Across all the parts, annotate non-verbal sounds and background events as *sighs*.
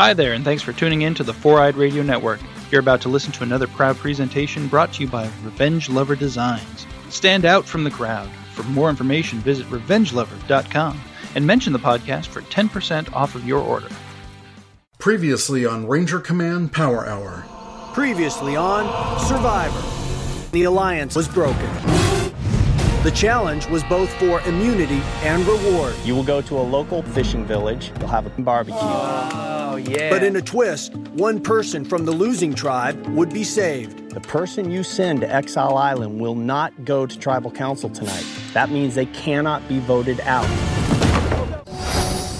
Hi there, and thanks for tuning in to the Four Eyed Radio Network. You're about to listen to another proud presentation brought to you by Revenge Lover Designs. Stand out from the crowd. For more information, visit revengelover.com and mention the podcast for 10% off of your order. Previously on Ranger Command Power Hour. Previously on Survivor. The alliance was broken. The challenge was both for immunity and reward. You will go to a local fishing village. You'll have a barbecue. Oh, yeah. But in a twist, one person from the losing tribe would be saved. The person you send to Exile Island will not go to tribal council tonight. That means they cannot be voted out.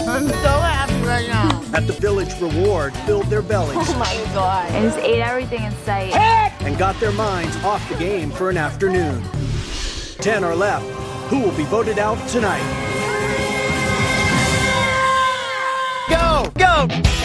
I'm so happy right now. At the village reward filled their bellies Oh my god. And just ate everything in sight. Heck! and got their minds off the game for an afternoon. Ten are left. Who will be voted out tonight? Go! Go!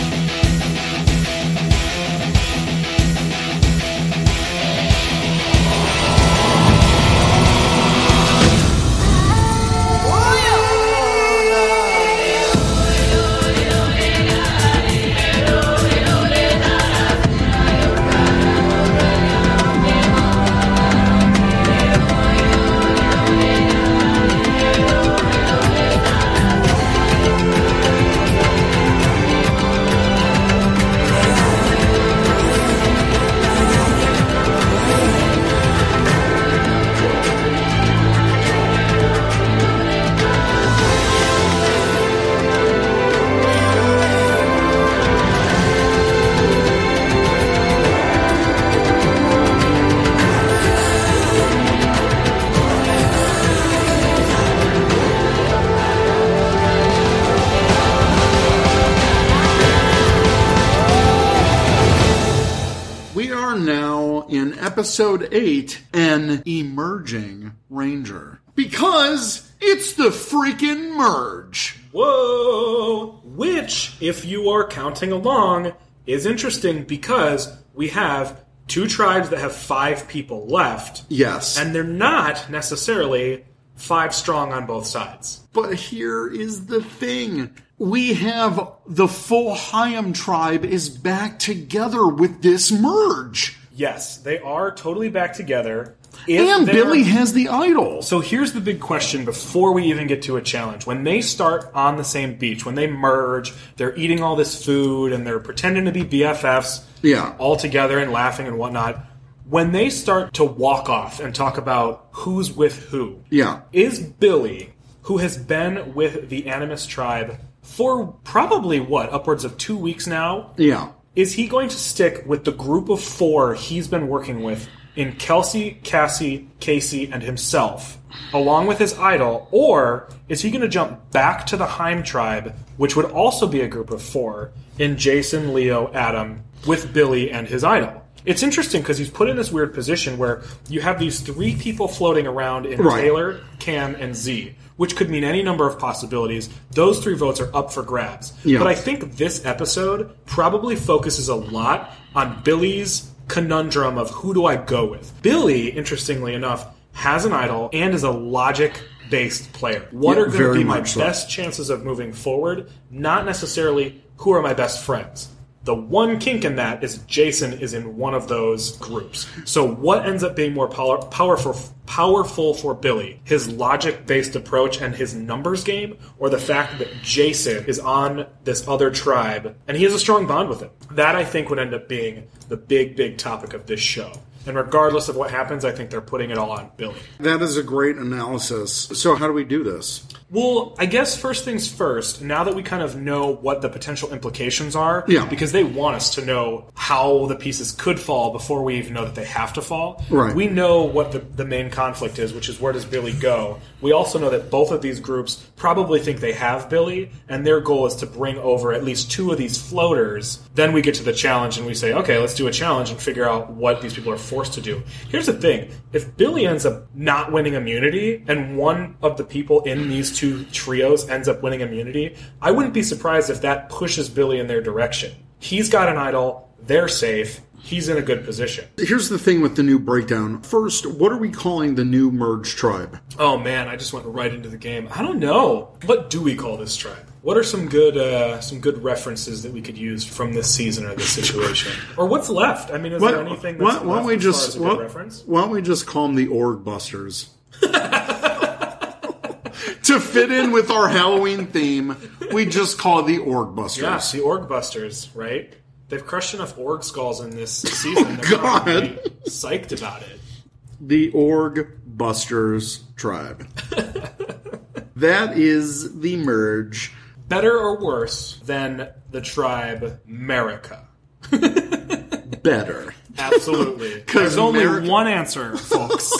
Episode 8 An Emerging Ranger. Because it's the freaking merge. Whoa! Which, if you are counting along, is interesting because we have two tribes that have five people left, Yes. and they're not necessarily five strong on both sides. But here is the thing. We have the full Hayam tribe is back together with this merge. Yes, they are totally back together. If And Billy has the idol. So here's the big question before we even get to a challenge. When they start on the same beach, when they merge, they're eating all this food and they're pretending to be BFFs Yeah. all together and laughing and whatnot. When they start to walk off and talk about who's with who, Yeah. is Billy, who has been with the Animus tribe for probably what, upwards of two weeks now, Yeah. Is he going to stick with the group of four he's been working with in Kelsey, Cassie, Casey, and himself, along with his idol, or is he going to jump back to the Heim tribe, which would also be a group of four, in Jason, Leo, Adam, with Billy and his idol? It's interesting because he's put in this weird position where you have these three people floating around in Right. Taylor, Cam, and Z, which could mean any number of possibilities. Those three votes are up for grabs. Yeah. But I think this episode probably focuses a lot on Billy's conundrum of who do I go with. Billy, interestingly enough, has an idol and is a logic based player. What Yeah, are going to be my so. best chances of moving forward? Not necessarily who are my best friends. The one kink in that is Jason is in one of those groups. So what ends up being more power, powerful powerful for Billy? His logic-based approach and his numbers game or the fact that Jason is on this other tribe and he has a strong bond with it. That I think would end up being the big big topic of this show. And regardless of what happens, I think they're putting it all on Billy. That is a great analysis. So, how do we do this? Well, I guess first things first, now that we kind of know what the potential implications are, Yeah. because they want us to know how the pieces could fall before we even know that they have to fall. Right. We know what the, the main conflict is, which is where does Billy go? We also know that both of these groups probably think they have Billy, and their goal is to bring over at least two of these floaters. Then we get to the challenge and we say, okay, let's do a challenge and figure out what these people are forced to do. Here's the thing if Billy ends up not winning immunity, and one of the people in these two trios ends up winning immunity, I wouldn't be surprised if that pushes Billy in their direction. He's got an idol. They're safe. He's in a good position. Here's the thing with the new breakdown. First, what are we calling the new merge tribe? Oh man, I just went right into the game. I don't know. What do we call this tribe? What are some good uh, some good references that we could use from this season or this situation, or what's left? I mean, is there anything? That's why, why don't we as far just as a why, good reference? why don't we just call them the Org Busters? *laughs* to fit in with our Halloween theme, we just call it the Org Busters. Yeah, the Org Busters, right? They've crushed enough Org skulls in this oh, season. They're Oh, God. probably psyched about it. The Org Busters tribe. *laughs* that is the merge. Better or worse than the tribe America? Better. *laughs* Absolutely. *laughs* There's only America- one answer, folks.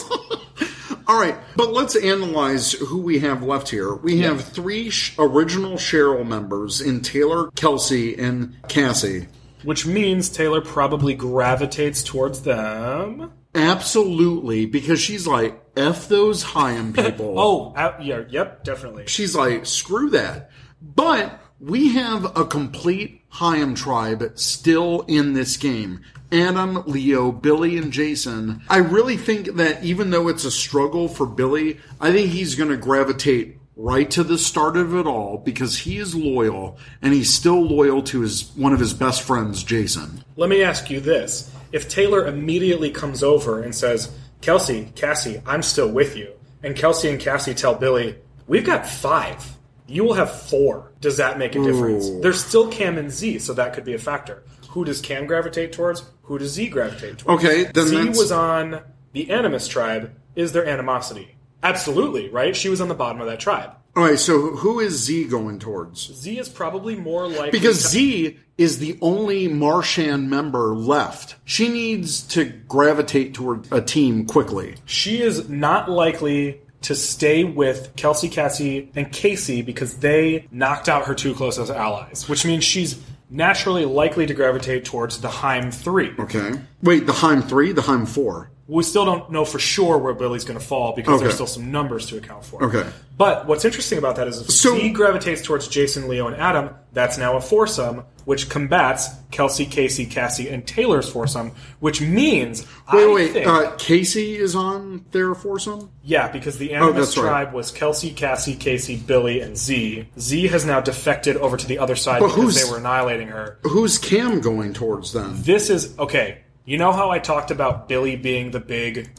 All right, but let's analyze who we have left here. We have three sh- original Cheryl members in Taylor, Kelsey, and Cassie. Which means Taylor probably gravitates towards them. Absolutely, because she's like, F those Hyam *laughs* people. Oh, uh, yeah, yep, definitely. She's like, screw that. But we have a complete Hyam tribe still in this game. Adam, Leo, Billy, and Jason. I really think that even though it's a struggle for Billy, I think he's going to gravitate right to the start of it all because he is loyal and he's still loyal to his one of his best friends, Jason. Let me ask you this. If Taylor immediately comes over and says, Kelsey, Cassie, I'm still with you, and Kelsey and Cassie tell Billy, we've got five, you will have four, does that make a difference? Ooh. There's still Cam and Z, so that could be a factor. Who does Cam gravitate towards? Who does Z gravitate towards? Okay, then Z that's- was on the Animus tribe. Is there animosity? Absolutely, right? She was on the bottom of that tribe. All right, so who is Z going towards? Z is probably more like Because to- Z is the only Marshan member left. She needs to gravitate toward a team quickly. she is not likely to stay with Kelsey, Cassie, and Casey because they knocked out her two closest allies, which means she's naturally likely to gravitate towards the Heim 3. Okay. Wait, the Heim 3, the Heim 4. We still don't know for sure where Billy's going to fall because Okay. there's still some numbers to account for. Okay. But what's interesting about that is if So- Z gravitates towards Jason, Leo, and Adam, that's now a foursome, which combats Kelsey, Casey, Cassie, and Taylor's foursome, which means Wait, I wait, think, uh, Casey is on their foursome? Yeah, because the Animus Oh, that's right. tribe was Kelsey, Cassie, Casey, Billy, and Z. Z has now defected over to the other side But because they were annihilating her. Who's Cam going towards then? This is okay. You know how I talked about Billy being the big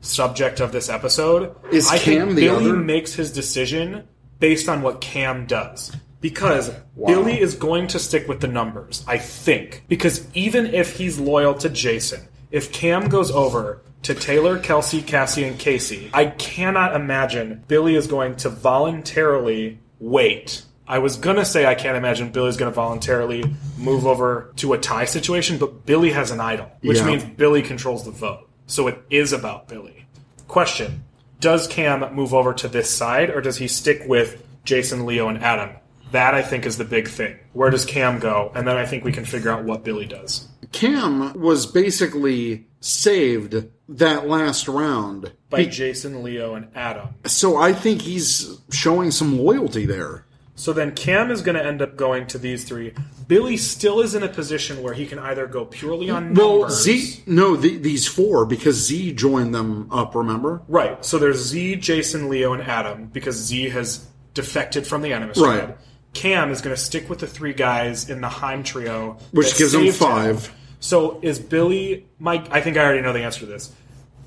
subject of this episode? Is I Cam think the Billy other? makes his decision based on what Cam does. Because Billy is going to stick with the numbers, I think. Because even if he's loyal to Jason, if Cam goes over to Taylor, Kelsey, Cassie, and Casey, I cannot imagine Billy is going to voluntarily wait. I was gonna say I can't imagine Billy's gonna voluntarily move over to a tie situation, but Billy has an idol, which Yeah. means Billy controls the vote. So it is about Billy. Question Does Cam move over to this side, or does he stick with Jason, Leo, and Adam? That I think is the big thing. Where does Cam go? And then I think we can figure out what Billy does. Cam was basically saved that last round. By Be- Jason, Leo, and Adam. so I think he's showing some loyalty there. So then Cam is going to end up going to these three. Billy still is in a position where he can either go purely on Well, numbers. Z, no, the, these four, because Z joined them up, remember? Right. So there's Z, Jason, Leo, and Adam because Z has defected from the Animus Right. tribe. Cam is going to stick with the three guys in the Heim trio, Which gives him five. So is Billy? Mike, I think I already know the answer to this.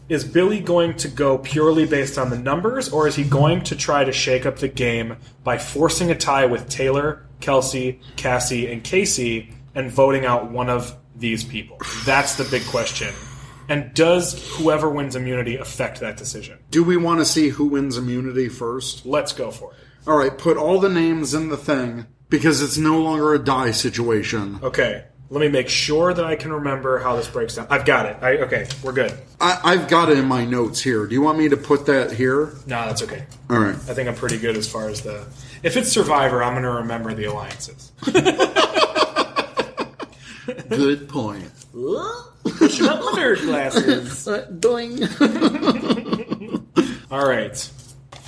Is Billy going to go purely based on the numbers, or is he going to try to shake up the game by forcing a tie with Taylor, Kelsey, Cassie, and Casey, and voting out one of these people? That's the big question. And does whoever wins immunity affect that decision? Do we want to see who wins immunity first? Let's go for it. All right, put all the names in the thing because it's no longer a die situation. Okay, let me make sure that I can remember how this breaks down. I've got it. I, okay, we're good. I, I've got it in my notes here. Do you want me to put that here? No, that's okay. All right. I think I'm pretty good as far as the. If it's Survivor, I'm going to remember the alliances. *laughs* Good point. Pushing up my nerd glasses. *laughs* Uh, doing. *laughs* All right.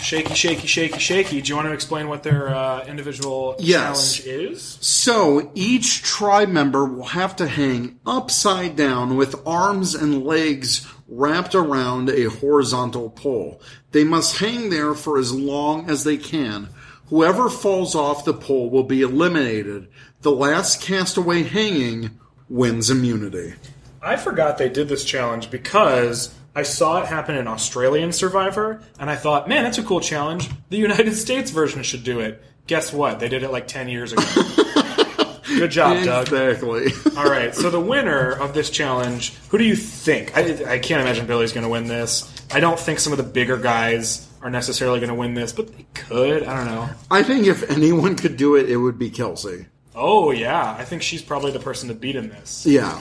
Shaky, shaky, shaky, shaky. Do you want to explain what their uh, individual Yes. challenge is? So each tribe member will have to hang upside down with arms and legs wrapped around a horizontal pole. They must hang there for as long as they can. Whoever falls off the pole will be eliminated. The last castaway hanging wins immunity. I forgot they did this challenge because I saw it happen in Australian Survivor, and I thought, man, that's a cool challenge. The United *laughs* States version should do it. Guess what? They did it like 10 years ago. *laughs* Good job, Doug. Exactly. *laughs* All right, so the winner of this challenge, who do you think? I, I can't imagine Billy's going to win this. I don't think some of the bigger guys are necessarily going to win this, but they could. I don't know. I think if anyone could do it, it would be Kelsey. Oh, yeah. I think she's probably the person to beat in this. Yeah.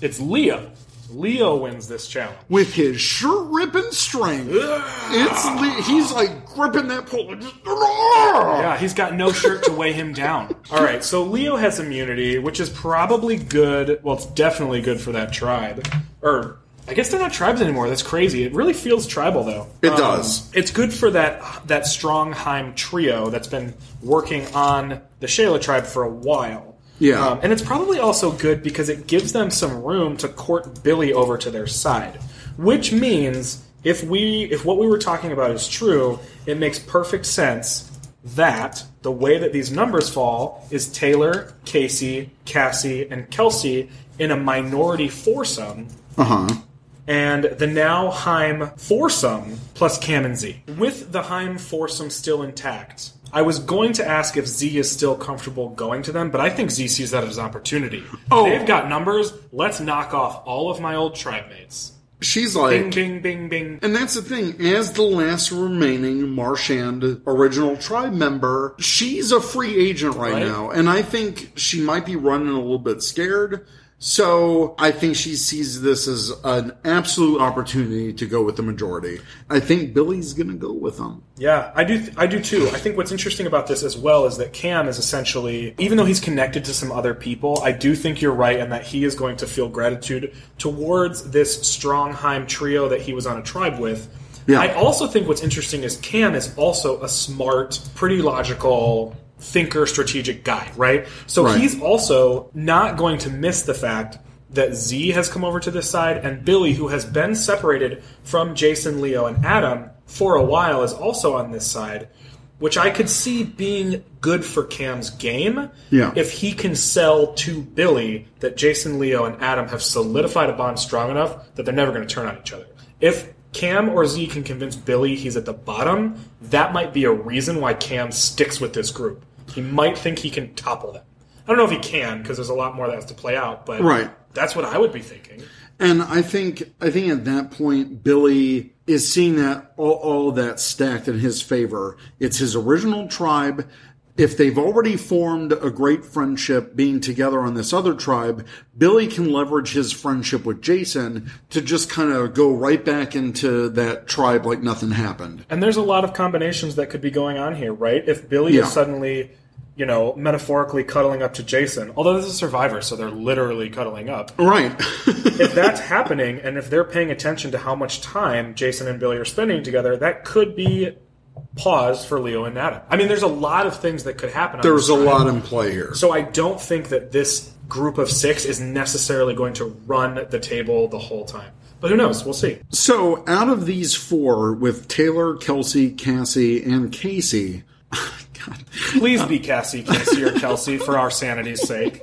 It's Leo. Leo wins this challenge. With his shirt ripping strength. It's Le- he's like gripping that pole. Yeah, he's got no shirt to weigh him down. *laughs* All right, so Leo has immunity, which is probably good. Well, it's definitely good for that tribe. Or I guess they're not tribes anymore. That's crazy. It really feels tribal, though. It Um, does. It's good for that that strong Heim trio that's been working on the Shayla tribe for a while. Yeah. Um, and it's probably also good because it gives them some room to court Billy over to their side. Which means if we if what we were talking about is true, it makes perfect sense that the way that these numbers fall is Taylor, Casey, Cassie, and Kelsey in a minority foursome Uh huh. and the now Heim foursome plus Cam and Z. With the Heim foursome still intact, I was going to ask if Z is still comfortable going to them, but I think Z sees that as an opportunity. Oh. They've got numbers. Let's knock off all of my old tribe mates. She's Bing, like, bing, bing, bing. and that's the thing. As the last remaining Marshand original tribe member, she's a free agent right, Right. now, and I think she might be running a little bit scared. So I think she sees this as an absolute opportunity to go with the majority. I think Billy's going to go with them. Yeah, I do. I do too. I think what's interesting about this as well is that Cam is essentially, even though he's connected to some other people, I do think you're right, and that he is going to feel gratitude towards this Strongheim trio that he was on a tribe with. Yeah. I also think what's interesting is Cam is also a smart, pretty logical thinker, strategic guy, right? So Right. he's also not going to miss the fact that Z has come over to this side, and Billy, who has been separated from Jason, Leo, and Adam for a while, is also on this side, which I could see being good for Cam's game Yeah. if he can sell to Billy that Jason, Leo, and Adam have solidified a bond strong enough that they're never going to turn on each other. If Cam or Z can convince Billy he's at the bottom, that might be a reason why Cam sticks with this group. He might think he can topple them. I don't know if he can because there's a lot more that has to play out, but Right. that's what I would be thinking. And I think I think at that point Billy is seeing that all, all that stacked in his favor. It's his original tribe. If they've already formed a great friendship being together on this other tribe, Billy can leverage his friendship with Jason to just kind of go right back into that tribe like nothing happened. And there's a lot of combinations that could be going on here, right? If Billy Yeah. is suddenly, you know, metaphorically cuddling up to Jason, although this is Survivor, so they're literally cuddling up. Right. *laughs* if that's happening, and if they're paying attention to how much time Jason and Billy are spending together, that could be pause for Leo and Adam. I mean, there's a lot of things that could happen. There's a lot in play here. So I don't think that this group of six is necessarily going to run the table the whole time. But who knows? We'll see. So, out of these four, with Taylor, Kelsey, Cassie, and Casey, *laughs* God, Please be Cassie, Casey, or Kelsey for our sanity's sake.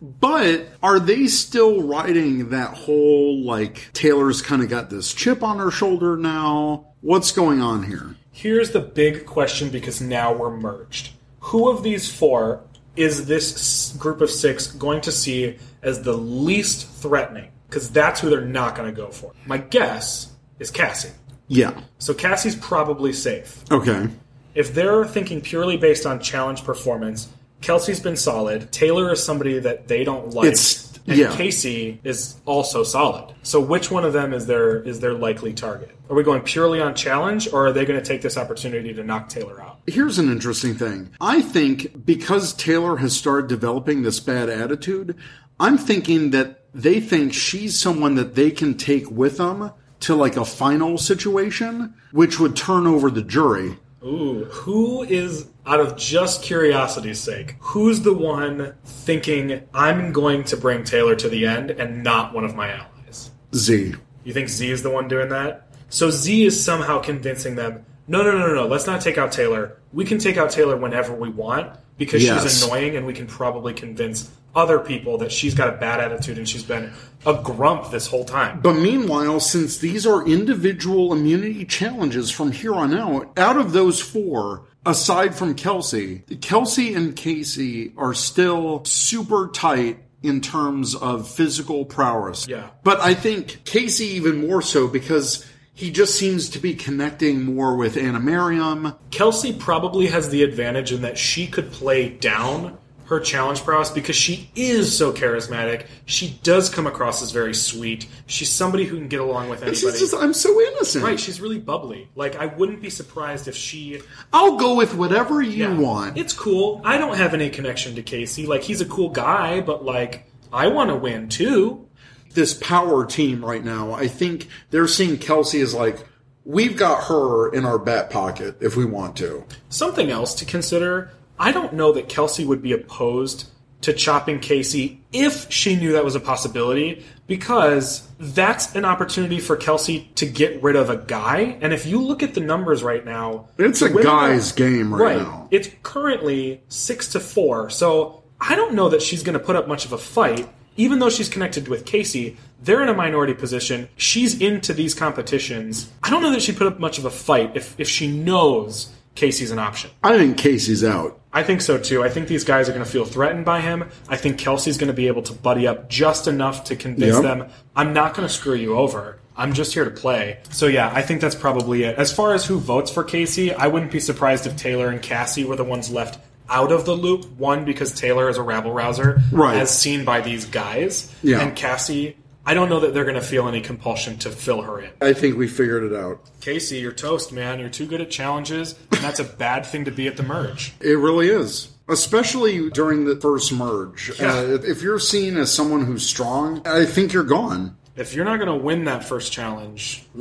But are they still riding that whole like Taylor's kind of got this chip on her shoulder now? What's going on here? Here's the big question because now we're merged. Who of these four is this group of six going to see as the least threatening? Because that's who they're not going to go for. My guess is Cassie. Yeah. So Cassie's probably safe. Okay. If they're thinking purely based on challenge performance, Kelsey's been solid. Taylor is somebody that they don't like. It's- and yeah. Casey is also solid. So which one of them is their is their likely target? Are we going purely on challenge or are they going to take this opportunity to knock Taylor out? Here's an interesting thing. I think because Taylor has started developing this bad attitude, I'm thinking that they think she's someone that they can take with them to like a final situation, which would turn over the jury. Ooh, who is out of just curiosity's sake? Who's the one thinking I'm going to bring Taylor to the end and not one of my allies? Z. You think Z is the one doing that? So Z is somehow convincing them. No, no, no, no, no. Let's not take out Taylor. We can take out Taylor whenever we want because Yes. she's annoying, and we can probably convince other people that she's got a bad attitude and she's been a grump this whole time. But meanwhile, since these are individual immunity challenges from here on out, out of those four, aside from Kelsey, Kelsey and Casey are still super tight in terms of physical prowess. Yeah. But I think Casey even more so because he just seems to be connecting more with Anna Miriam. Kelsey probably has the advantage in that she could play down her challenge prowess because she is so charismatic. She does come across as very sweet. She's somebody who can get along with She's anybody. just, I'm so innocent. right, she's really bubbly. Like I wouldn't be surprised if she I'll go with whatever you Yeah. want. It's cool. I don't have any connection to Casey. Like he's a cool guy, but like I want to win too. this power team right now, I think they're seeing Kelsey as like, we've got her in our back pocket if we want to. Something else to consider. I don't know that Kelsey would be opposed to chopping Casey if she knew that was a possibility, because that's an opportunity for Kelsey to get rid of a guy. And if you look at the numbers right now, It's a are- guy's game right, now. It's currently six to four. So I don't know that she's going to put up much of a fight. Even though she's connected with Casey, they're in a minority position. She's into these competitions. I don't know that she'd put up much of a fight if, if she knows Casey's an option. I think Casey's out. I think so too. I think these guys are going to feel threatened by him. I think Kelsey's going to be able to buddy up just enough to convince Yep. them, I'm not going to screw you over. I'm just here to play. So yeah, I think that's probably it. As far as who votes for Casey, I wouldn't be surprised if Taylor and Cassie were the ones left out of the loop. One, because Taylor is a rabble rouser, Right. as seen by these guys. Yeah. And Cassie, I don't know that they're going to feel any compulsion to fill her in. I think we figured it out. Casey, you're toast, man. You're too good at challenges, and that's a bad thing to be at the merge. It really is. Especially during the first merge. Yeah. Uh, if- if you're seen as someone who's strong, I think you're gone. if you're not going to win that first challenge, *gasps*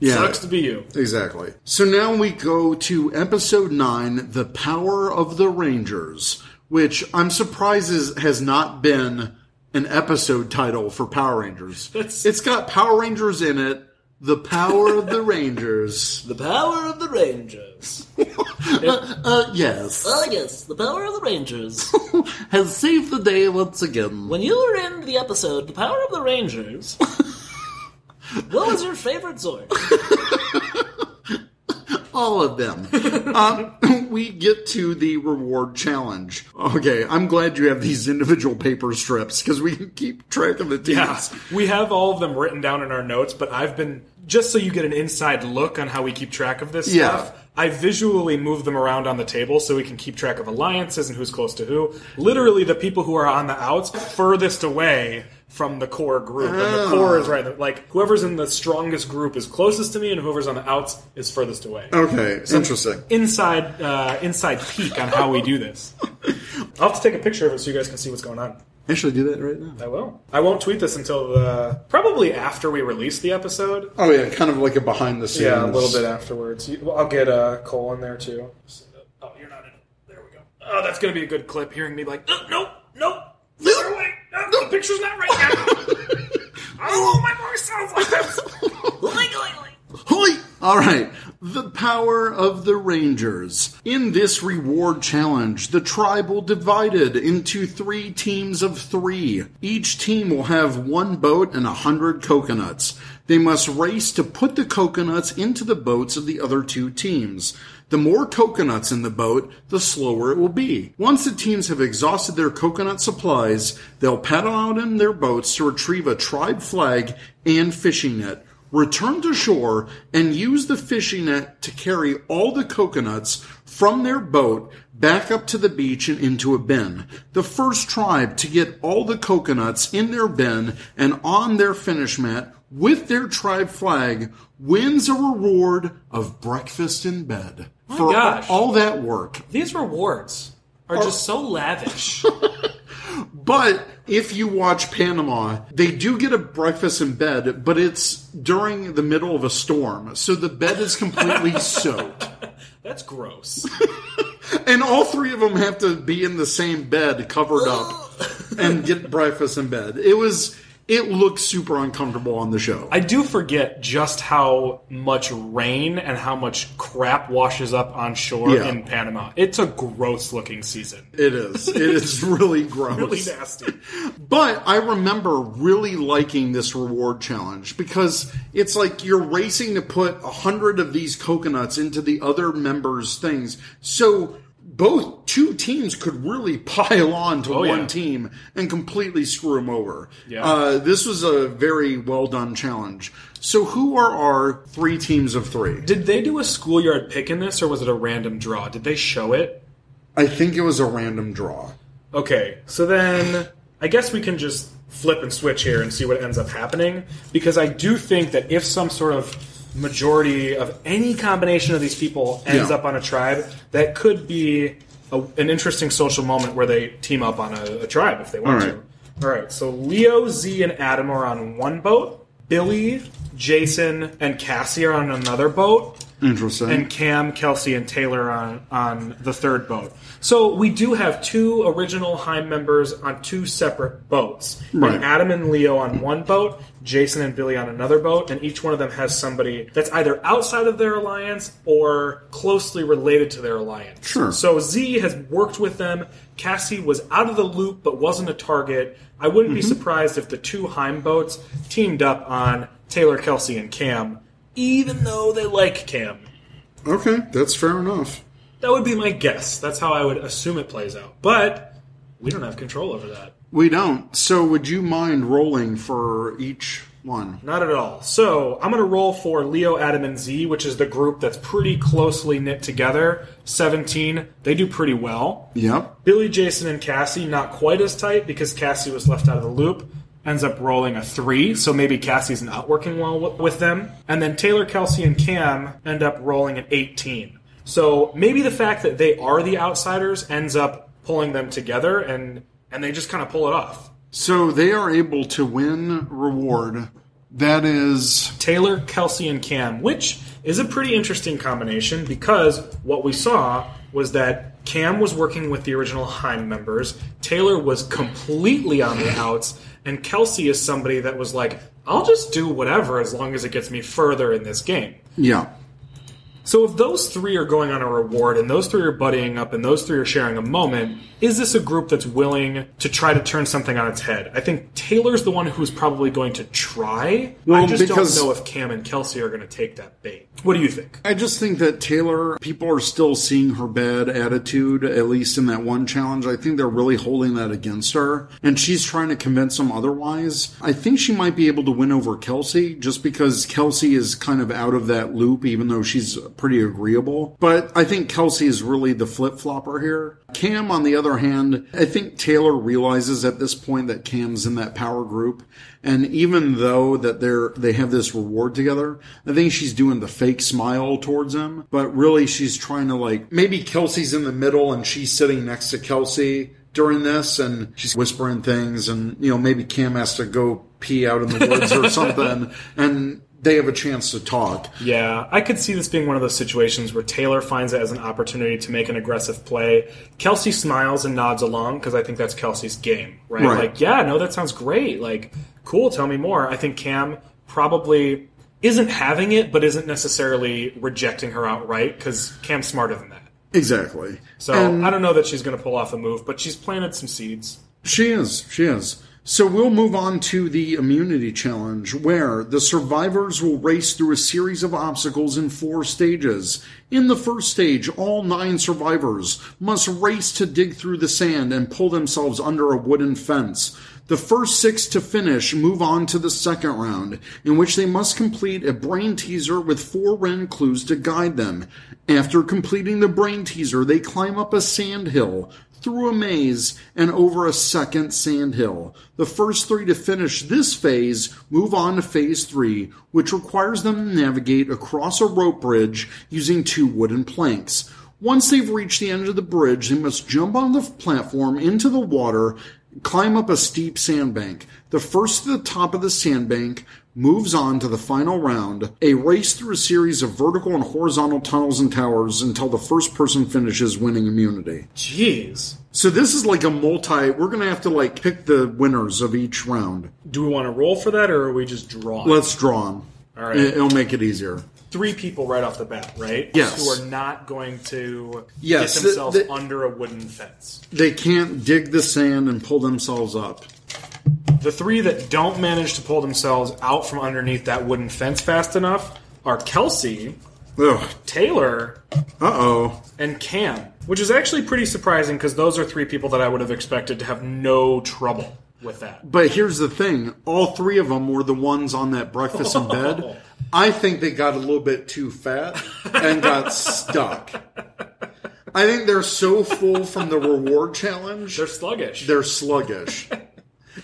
Yeah. sucks to be you. Exactly. So now we go to episode 9, The Power of the Rangers, which I'm surprised is, has not been an episode title for Power Rangers. That's- It's got Power Rangers in it, The Power of the Rangers. The power of the Rangers. *laughs* Uh, yes. Oh, yes, the power of the Rangers. *laughs* Has saved the day once again. When you were in the episode, The Power of the Rangers, *laughs* what was your favorite Zord? All of them. *laughs* um, *laughs* we get to the reward challenge. Okay, I'm glad you have these individual paper strips because we can keep track of the teams. Yeah, we have all of them written down in our notes, but I've been just so you get an inside look on how we keep track of this Yeah. stuff. I visually move them around on the table so we can keep track of alliances and who's close to who. Literally, the people who are on the outs furthest away from the core group, and the core is right. Like whoever's in the strongest group is closest to me, and whoever's on the outs is furthest away. Okay, It's interesting. Inside, uh, inside peek on how we do this. *laughs* I'll have to take a picture of it so you guys can see what's going on. I should do that right now. I will. I won't tweet this until the probably after we release the episode. Oh yeah, kind of like a behind the scenes. Yeah, a little bit afterwards. You- well, I'll get uh, Cole in there too. Oh, you're not in. There we go. Oh, that's gonna be a good clip. Hearing me like, no, no, no, further away. No, Uh, the picture's not right now. *laughs* oh, my voice sounds like this. Hoi! All right, the power of the Rangers. In this reward challenge, the tribe will divided into three teams of three. Each team will have one boat and a hundred coconuts. They must race to put the coconuts into the boats of the other two teams. The more coconuts in the boat, the slower it will be. Once the teams have exhausted their coconut supplies, they'll paddle out in their boats to retrieve a tribe flag and fishing net return to shore and use the fishing net to carry all the coconuts from their boat back up to the beach and into a bin. The first tribe to get all the coconuts in their bin and on their finish mat with their tribe flag wins a reward of breakfast in bed. Oh for gosh. all that work. These rewards are just so lavish. *laughs* But if you watch Panama, they do get a breakfast in bed, but it's during the middle of a storm. So the bed is completely *laughs* soaked. That's gross. *laughs* And all three of them have to be in the same bed, covered up, *gasps* and get breakfast in bed. It was. It looks super uncomfortable on the show. I do forget just how much rain and how much crap washes up on shore Yeah. in Panama. It's a gross looking season. It is. It is *laughs* really gross. Really nasty. But I remember really liking this reward challenge because it's like you're racing to put a hundred of these coconuts into the other members' things. So both two teams could really pile on to Oh, one yeah. team and completely screw them over. Yeah. Uh, this was a very well done challenge. So who are our three teams of three? Did they do a schoolyard pick in this or was it a random draw? Did they show it? I think it was a random draw. Okay, so then I guess we can just flip and switch here and see what ends up happening because I do think that if some sort of majority of any combination of these people ends Yeah. up on a tribe, that could be a, an interesting social moment where they team up on a, a tribe if they want to. All right, so Leo, Z, and Adam are on one boat. Billy, Jason, and Cassie are on another boat Interesting. and Cam, Kelsey, and Taylor on on the third boat. So we do have two original Heim members on two separate boats. And Right. Adam and Leo on one boat, Jason and Billy on another boat, and each one of them has somebody that's either outside of their alliance or closely related to their alliance. Sure. So Z has worked with them. Cassie was out of the loop but wasn't a target. I wouldn't be mm-hmm. surprised if the two Heim boats teamed up on Taylor, Kelsey, and Cam, even though they like Cam. okay, that's fair enough. That would be my guess. That's how I would assume it plays out. But we don't have control over that. We don't. So would you mind rolling for each one? Not at all. So I'm going to roll for Leo, Adam, and Z, which is the group that's pretty closely knit together. 17. They do pretty well. Yep. Billy, Jason, and Cassie, not quite as tight because Cassie was left out of the loop. Ends up rolling a three, so maybe Cassie's not working well w- with them. And then Taylor, Kelsey, and Cam end up rolling an 18. So maybe the fact that they are the outsiders ends up pulling them together, and and they just kind of pull it off. So they are able to win reward. That is Taylor, Kelsey, and Cam, which is a pretty interesting combination because what we saw was that Cam was working with the original Heim members, Taylor was completely on the outs, and Kelsey is somebody that was like, I'll just do whatever as long as it gets me further in this game. yeah. So if those three are going on a reward and those three are buddying up and those three are sharing a moment, is this a group that's willing to try to turn something on its head? I think Taylor's the one who's probably going to try. I just because- don't know if Cam and Kelsey are going to take that bait. What do you think? I just think that Taylor, people are still seeing her bad attitude, at least in that one challenge. I think they're really holding that against her, and she's trying to convince them otherwise. I think she might be able to win over Kelsey just because Kelsey is kind of out of that loop, even though she's pretty agreeable. But I think Kelsey is really the flip flopper here. Cam, on the other hand, I think Taylor realizes at this point that Cam's in that power group. And even though that they're, they have this reward together, I think she's doing the fake smile towards him. But really she's trying to like, maybe Kelsey's in the middle and she's sitting next to Kelsey during this and she's whispering things and, you know, maybe Cam has to go pee out in the woods or *laughs* something. And they have a chance to talk. Yeah, I could see this being one of those situations where Taylor finds it as an opportunity to make an aggressive play. Kelsey smiles and nods along because I think that's Kelsey's game, right? Right. Like, yeah, no, that sounds great. Like, cool, tell me more. I think Cam probably isn't having it, but isn't necessarily rejecting her outright because Cam's smarter than that. Exactly. So And- I don't know that she's going to pull off a move, but she's planted some seeds. She is. She is. So we'll move on to the immunity challenge, where the survivors will race through a series of obstacles in four stages. In the first stage, all nine survivors must race to dig through the sand and pull themselves under a wooden fence. The first six to finish move on to the second round, in which they must complete a brain teaser with four random clues to guide them. After completing the brain teaser, they climb up a sand hill, through a maze, and over a second sand hill. The first three to finish this phase move on to phase three, which requires them to navigate across a rope bridge using two wooden planks. Once they've reached the end of the bridge, they must jump on the platform into the water, climb up a steep sandbank. The first to the top of the sandbank moves on to the final round, a race through a series of vertical and horizontal tunnels and towers until the first person finishes winning immunity. Jeez. So this is like a multi. We're gonna have to like pick the winners of each round. Do we want to roll for that, or are we just drawing? Let's draw them. All right. It'll make it easier. Three people right off the bat, right? Yes. Who are not going to Yes, get the- themselves the- under a wooden fence. They can't dig the sand and pull themselves up. The three that don't manage to pull themselves out from underneath that wooden fence fast enough are Kelsey, Ugh. Taylor, Uh oh. and Cam, which is actually pretty surprising because those are three people that I would have expected to have no trouble with that. But here's the thing: all three of them were the ones on that breakfast in bed. *laughs* I think they got a little bit too fat and got stuck. I think they're so full from the reward challenge. They're sluggish. They're sluggish.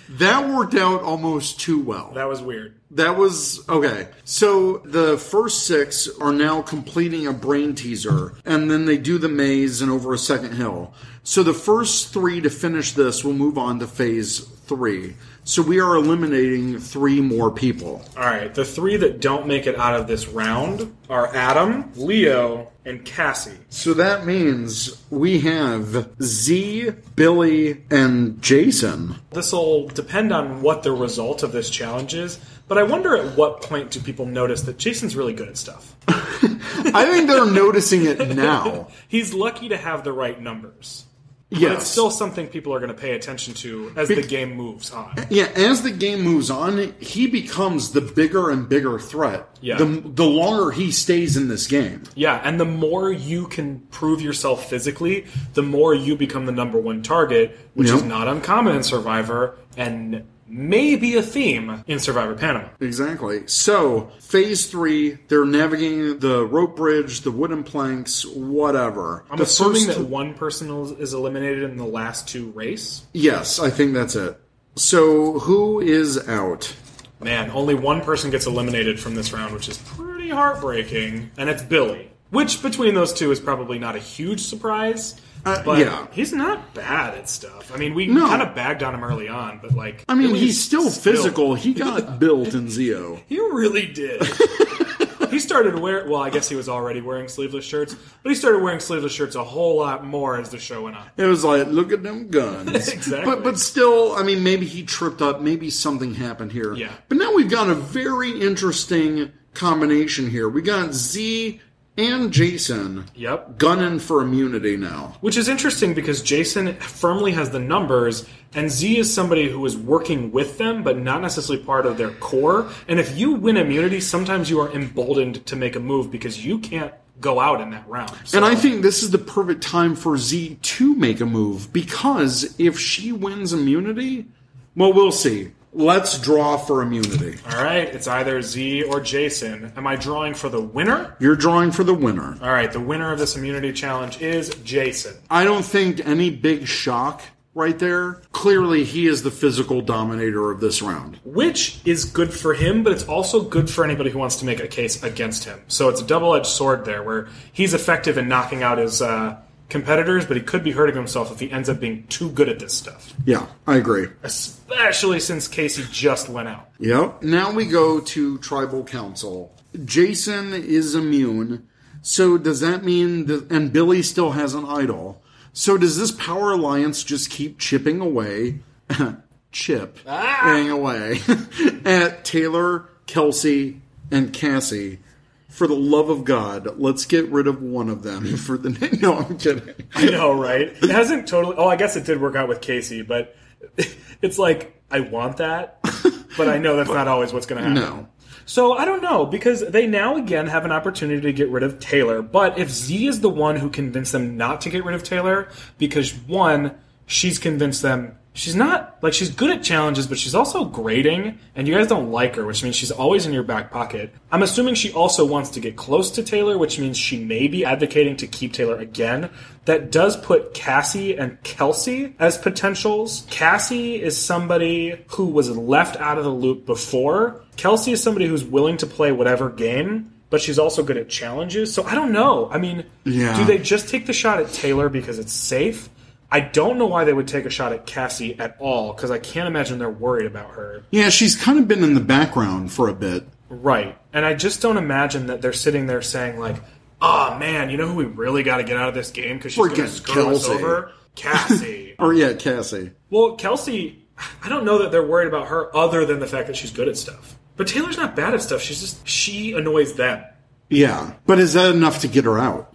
That worked out almost too well. that was weird. That was okay. So the first six are now completing a brain teaser, and then they do the maze and over a second hill. So the first three to finish this will move on to phase three. So we are eliminating three more people. All right, the three that don't make it out of this round are Adam, Leo, and Cassie. So that means we have Z, Billy, and Jason. This will depend on what the result of this challenge is, but I wonder at what point do people notice that Jason's really good at stuff? *laughs* I think they're noticing it *laughs* now. He's lucky to have the right numbers. But it's still something people are going to pay attention to as the game moves on. Yeah, as the game moves on, he becomes the bigger and bigger threat. Yeah. The, the longer he stays in this game. Yeah, and the more you can prove yourself physically, the more you become the number one target, which is not uncommon in Survivor and may be a theme in Survivor Panama. Exactly. So, phase three, they're navigating the rope bridge, the wooden planks, whatever. I'm the assuming first- that one person is eliminated in the last two race. Yes, I think that's it. So, who is out? Man, only one person gets eliminated from this round, which is pretty heartbreaking, and it's Billy. Which between those two is probably not a huge surprise. Uh, but yeah. he's not bad at stuff. I mean, we No. kind of bagged on him early on, but like, I mean, he's still physical. He *laughs* got built in Zio. He really did. *laughs* he started wearing. Well, I guess he was already wearing sleeveless shirts, but he started wearing sleeveless shirts a whole lot more as the show went on. It was like, look at them guns. *laughs* Exactly. But but still, I mean, maybe he tripped up. Maybe something happened here. Yeah. But now we've got a very interesting combination here. We got Z and Jason Yep. gunning for immunity now. Which is interesting because Jason firmly has the numbers, and Z is somebody who is working with them, but not necessarily part of their core. And if you win immunity, sometimes you are emboldened to make a move because you can't go out in that round. So- And I think this is the perfect time for Z to make a move because if she wins immunity, well, we'll see. Let's draw for immunity. all right, it's either Z or Jason. Am I drawing for the winner? You're drawing for the winner. All right, the winner of this immunity challenge is Jason. I don't think any big shock right there. Clearly, he is the physical dominator of this round. which is good for him, but it's also good for anybody who wants to make a case against him. So it's a double edged sword there, where he's effective in knocking out his uh, competitors, but he could be hurting himself if he ends up being too good at this stuff. Yeah, I agree. Especially since Casey just went out. Yep. Now we go to tribal council. Jason is immune. So does that mean that, and Billy still has an idol. So does this power alliance just keep chipping away, *laughs* chip, ah! away *laughs* at Taylor, Kelsey, and Cassie? For the love of God, let's get rid of one of them *laughs* for the *laughs* no. I'm kidding. I know, right? It hasn't totally. Oh, I guess it did work out with Casey, but *laughs* it's like I want that, but I know that's not always what's going to happen. No. So I don't know because they now again have an opportunity to get rid of Taylor. But if Z is the one who convinced them not to get rid of Taylor, because one, she's convinced them she's not like she's good at challenges, but she's also grading, and you guys don't like her, which means she's always in your back pocket. I'm assuming she also wants to get close to Taylor, which means she may be advocating to keep Taylor again. That does put Cassie and Kelsey as potentials. Cassie is somebody who was left out of the loop before. Kelsey is somebody who's willing to play whatever game, but she's also good at challenges. So I don't know. I mean, Yeah. do they just take the shot at Taylor because it's safe? I don't know why they would take a shot at Cassie at all, because I can't imagine they're worried about her. Yeah, she's kind of been in the background for a bit. Right. And I just don't imagine that they're sitting there saying, like, oh man, you know who we really got to get out of this game because she's going to screw us over? Cassie. *laughs* Or yeah, Cassie. well, Kelsey, I don't know that they're worried about her other than the fact that she's good at stuff. But Taylor's not bad at stuff. She's just, she annoys them. Yeah, but is that enough to get her out?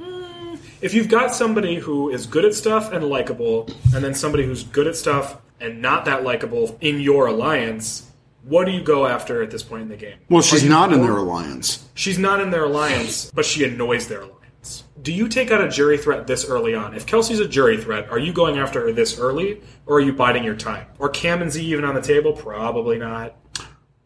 If you've got somebody who is good at stuff and likable, and then somebody who's good at stuff and not that likable in your alliance, what do you go after at this point in the game? Well, she's not in their alliance. She's not in their alliance, but she annoys their alliance. Do you take out a jury threat this early on? If Kelsey's a jury threat, are you going after her this early, or are you biding your time? Or Cam and Z even on the table? Probably not.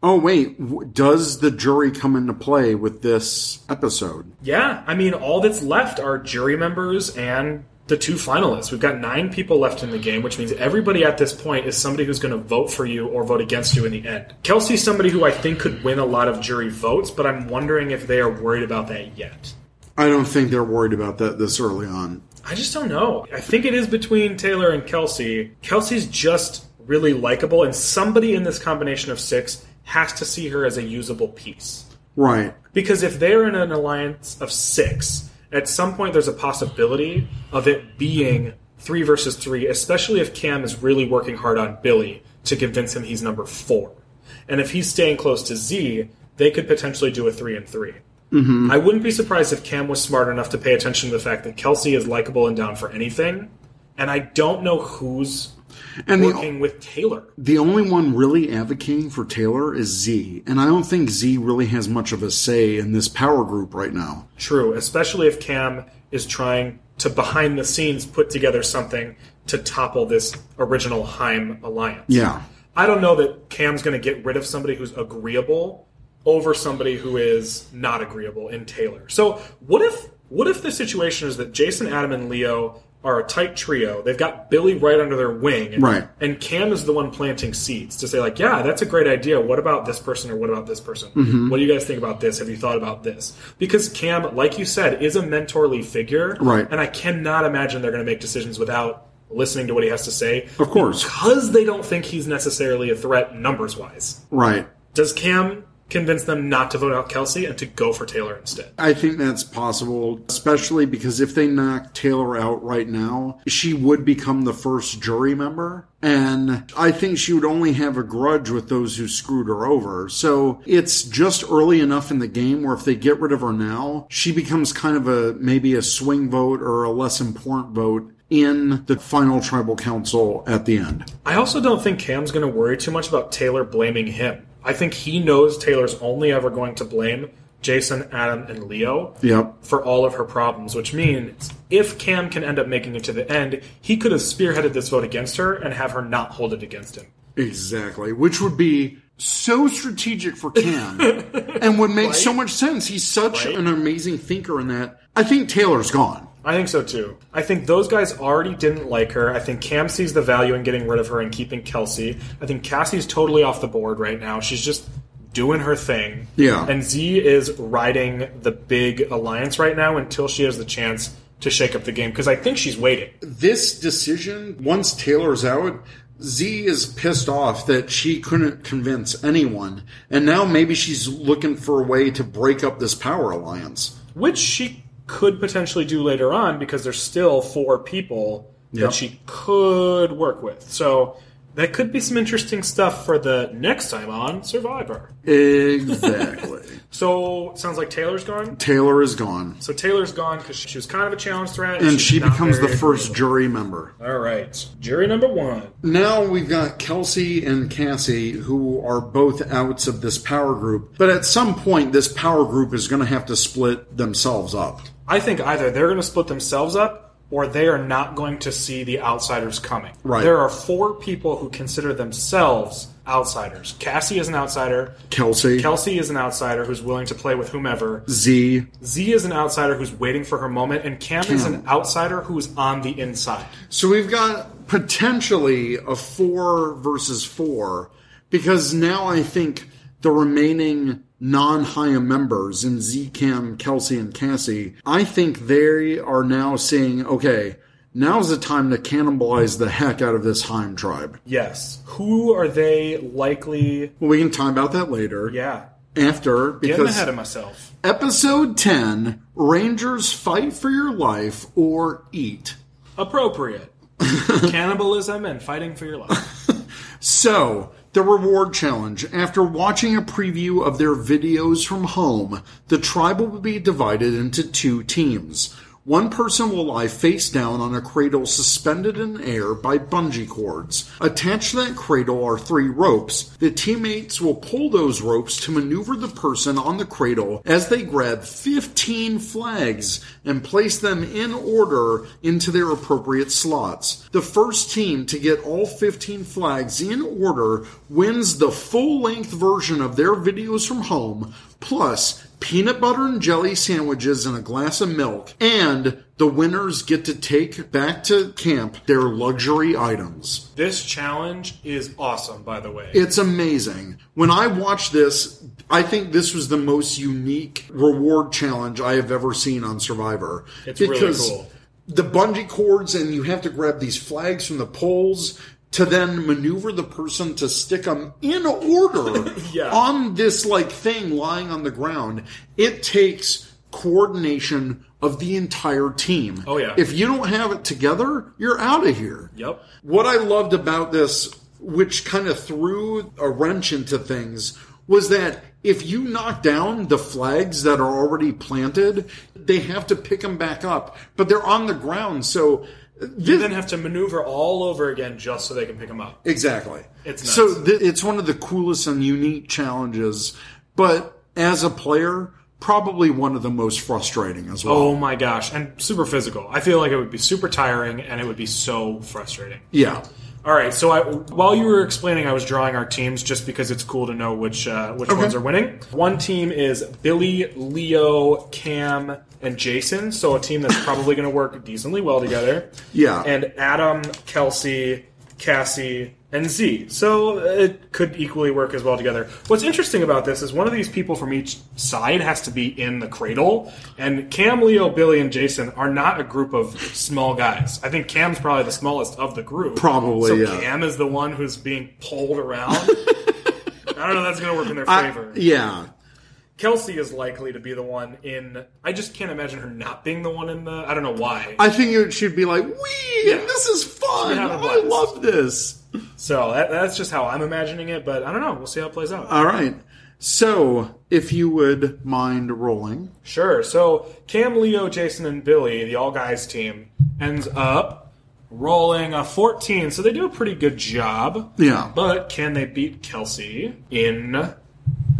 Oh wait, does the jury come into play with this episode? Yeah, I mean, all that's left are jury members and the two finalists. We've got nine people left in the game, which means everybody at this point is somebody who's going to vote for you or vote against you in the end. Kelsey's somebody who I think could win a lot of jury votes, but I'm wondering if they are worried about that yet. I don't think they're worried about that this early on. I just don't know. I think it is between Taylor and Kelsey. Kelsey's just really likable, and somebody in this combination of six has to see her as a usable piece. Right. Because if they're in an alliance of six, at some point there's a possibility of it being three versus three, especially if Cam is really working hard on Billy to convince him he's number four. And if he's staying close to Z, they could potentially do a three and 3 mm-hmm. I wouldn't be surprised if Cam was smart enough to pay attention to the fact that Kelsey is likable and down for anything. And I don't know who's And the, working with Taylor. the only one really advocating for Taylor is Z, and I don't think Z really has much of a say in this power group right now. True, especially if Cam is trying to behind the scenes put together something to topple this original Heim alliance. Yeah. I don't know that Cam's going to get rid of somebody who's agreeable over somebody who is not agreeable in Taylor. So what if what if the situation is that Jason, Adam, and Leo are a tight trio? They've got Billy right under their wing, Right. And Cam is the one planting seeds to say like, yeah, that's a great idea. What about this person or what about this person? Mm-hmm. What do you guys think about this? Have you thought about this? Because Cam, like you said, is a mentorly figure, Right. And I cannot imagine they're going to make decisions without listening to what he has to say. Of course. Because they don't think he's necessarily a threat numbers wise. Right. Does Cam convince them not to vote out Kelsey and to go for Taylor instead? I think that's possible, especially because if they knock Taylor out right now, she would become the first jury member. And I think she would only have a grudge with those who screwed her over. So it's just early enough in the game where if they get rid of her now, she becomes kind of a maybe a swing vote or a less important vote in the final tribal council at the end. I also don't think Cam's going to worry too much about Taylor blaming him. I think he knows Taylor's only ever going to blame Jason, Adam, and Leo Yep. for all of her problems, which means if Cam can end up making it to the end, he could have spearheaded this vote against her and have her not hold it against him. Exactly, which would be so strategic for Cam *laughs* and would make so much sense. He's such Right? an amazing thinker in that. I think Taylor's gone. I think so too. I think those guys already didn't like her. I think Cam sees the value in getting rid of her and keeping Kelsey. I think Cassie's totally off the board right now. She's just doing her thing. Yeah. And Z is riding the big alliance right now until she has the chance to shake up the game because I think she's waiting. This decision, once Taylor's out, Z is pissed off that she couldn't convince anyone, and now maybe she's looking for a way to break up this power alliance. which she could potentially do later on because there's still four people Yep. that she could work with. So that could be some interesting stuff for the next time on Survivor. Exactly. *laughs* So sounds like Taylor's gone. Taylor is gone, So Taylor's gone because she was kind of a challenge threat, and she's she becomes the first jury member. All right, jury number one. Now we've got Kelsey and Cassie, who are both outs of this power group. But at some point, this power group is going to have to split themselves up. I think either they're going to split themselves up or they are not going to see the outsiders coming. Right. There are four people who consider themselves outsiders. Cassie is an outsider. Kelsey, Kelsey is an outsider who's willing to play with whomever. Z. Z is an outsider who's waiting for her moment, and Cam, is an outsider who's on the inside. So we've got potentially a four versus four because now I think the remaining non-Haya members in Z, Cam, Kelsey, and Cassie, I think they are now seeing, okay, Now's the time to cannibalize the heck out of this Heim tribe. Yes. Who are they likely? Well, we can talk about that later. Yeah. After, because Getting ahead of myself. episode 10 Rangers Fight for Your Life or Eat. Appropriate. *laughs* Cannibalism and fighting for your life. So, the reward challenge. After watching a preview of their videos from home, the tribe will be divided into two teams. One person will lie face down on a cradle suspended in air by bungee cords. Attached to that cradle are three ropes. The teammates will pull those ropes to maneuver the person on the cradle as they grab 15 flags and place them in order into their appropriate slots. The first team to get all 15 flags in order wins the full length version of their videos from home, plus peanut butter and jelly sandwiches and a glass of milk, and the winners get to take back to camp their luxury items. This challenge is awesome, by the way. It's amazing. When I watched this, I think this was the most unique reward challenge I have ever seen on Survivor. It's really cool. The bungee cords, and you have to grab these flags from the poles to then maneuver the person to stick them in order *laughs* Yeah. on this like thing lying on the ground. It takes coordination of the entire team. Oh, yeah. If you don't have it together, you're out of here. Yep. What I loved about this, which kind of threw a wrench into things, was that if you knock down the flags that are already planted, they have to pick them back up, but they're on the ground. So, You then have to maneuver all over again just so they can pick them up. exactly. It's nuts. so th- it's one of the coolest and unique challenges, but as a player, probably one of the most frustrating as well. Oh my gosh, and super physical. I feel like it would be super tiring and it would be so frustrating. Yeah. All right, so I, while you were explaining, I was drawing our teams just because it's cool to know which uh, which ones are winning. One team is Billy, Leo, Cam, and Jason. So a team that's probably going to work decently well together. Yeah. And Adam, Kelsey, Cassie, and Z. So uh, it could equally work as well together. What's interesting about this is one of these people from each side has to be in the cradle, and Cam, Leo, Billy, and Jason are not a group of small guys. I think Cam's probably the smallest of the group. Probably, So yeah. Cam is the one who's being pulled around. *laughs* I don't know if that's going to work in their I- favor. yeah. Kelsey is likely to be the one in. I just can't imagine her not being the one in the. I don't know why. I think it should be like, wee, Yeah. this is fun. I I love this. So that, that's just how I'm imagining it, but I don't know. We'll see how it plays out. All right. So, if you would mind rolling. Sure. So Cam, Leo, Jason, and Billy, the all guys team, ends up rolling a 14. So they do a pretty good job. Yeah. But can they beat Kelsey in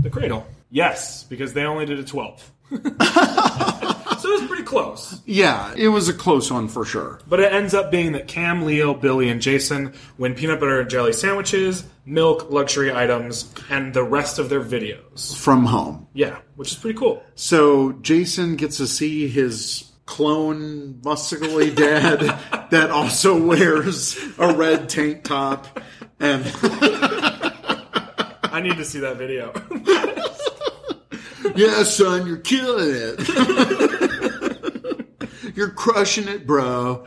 the cradle? Yes, because they only did a 12. *laughs* *laughs* so it was pretty close. Yeah, it was a close one for sure. But it ends up being that Cam, Leo, Billy, and Jason win peanut butter and jelly sandwiches, milk, luxury items, and the rest of their videos. From home. Yeah, which is pretty cool. So, Jason gets to see his clone muscly dad *laughs* that also wears a red tank top and *laughs* I need to see that video. *laughs* yeah son you're killing it *laughs* you're crushing it bro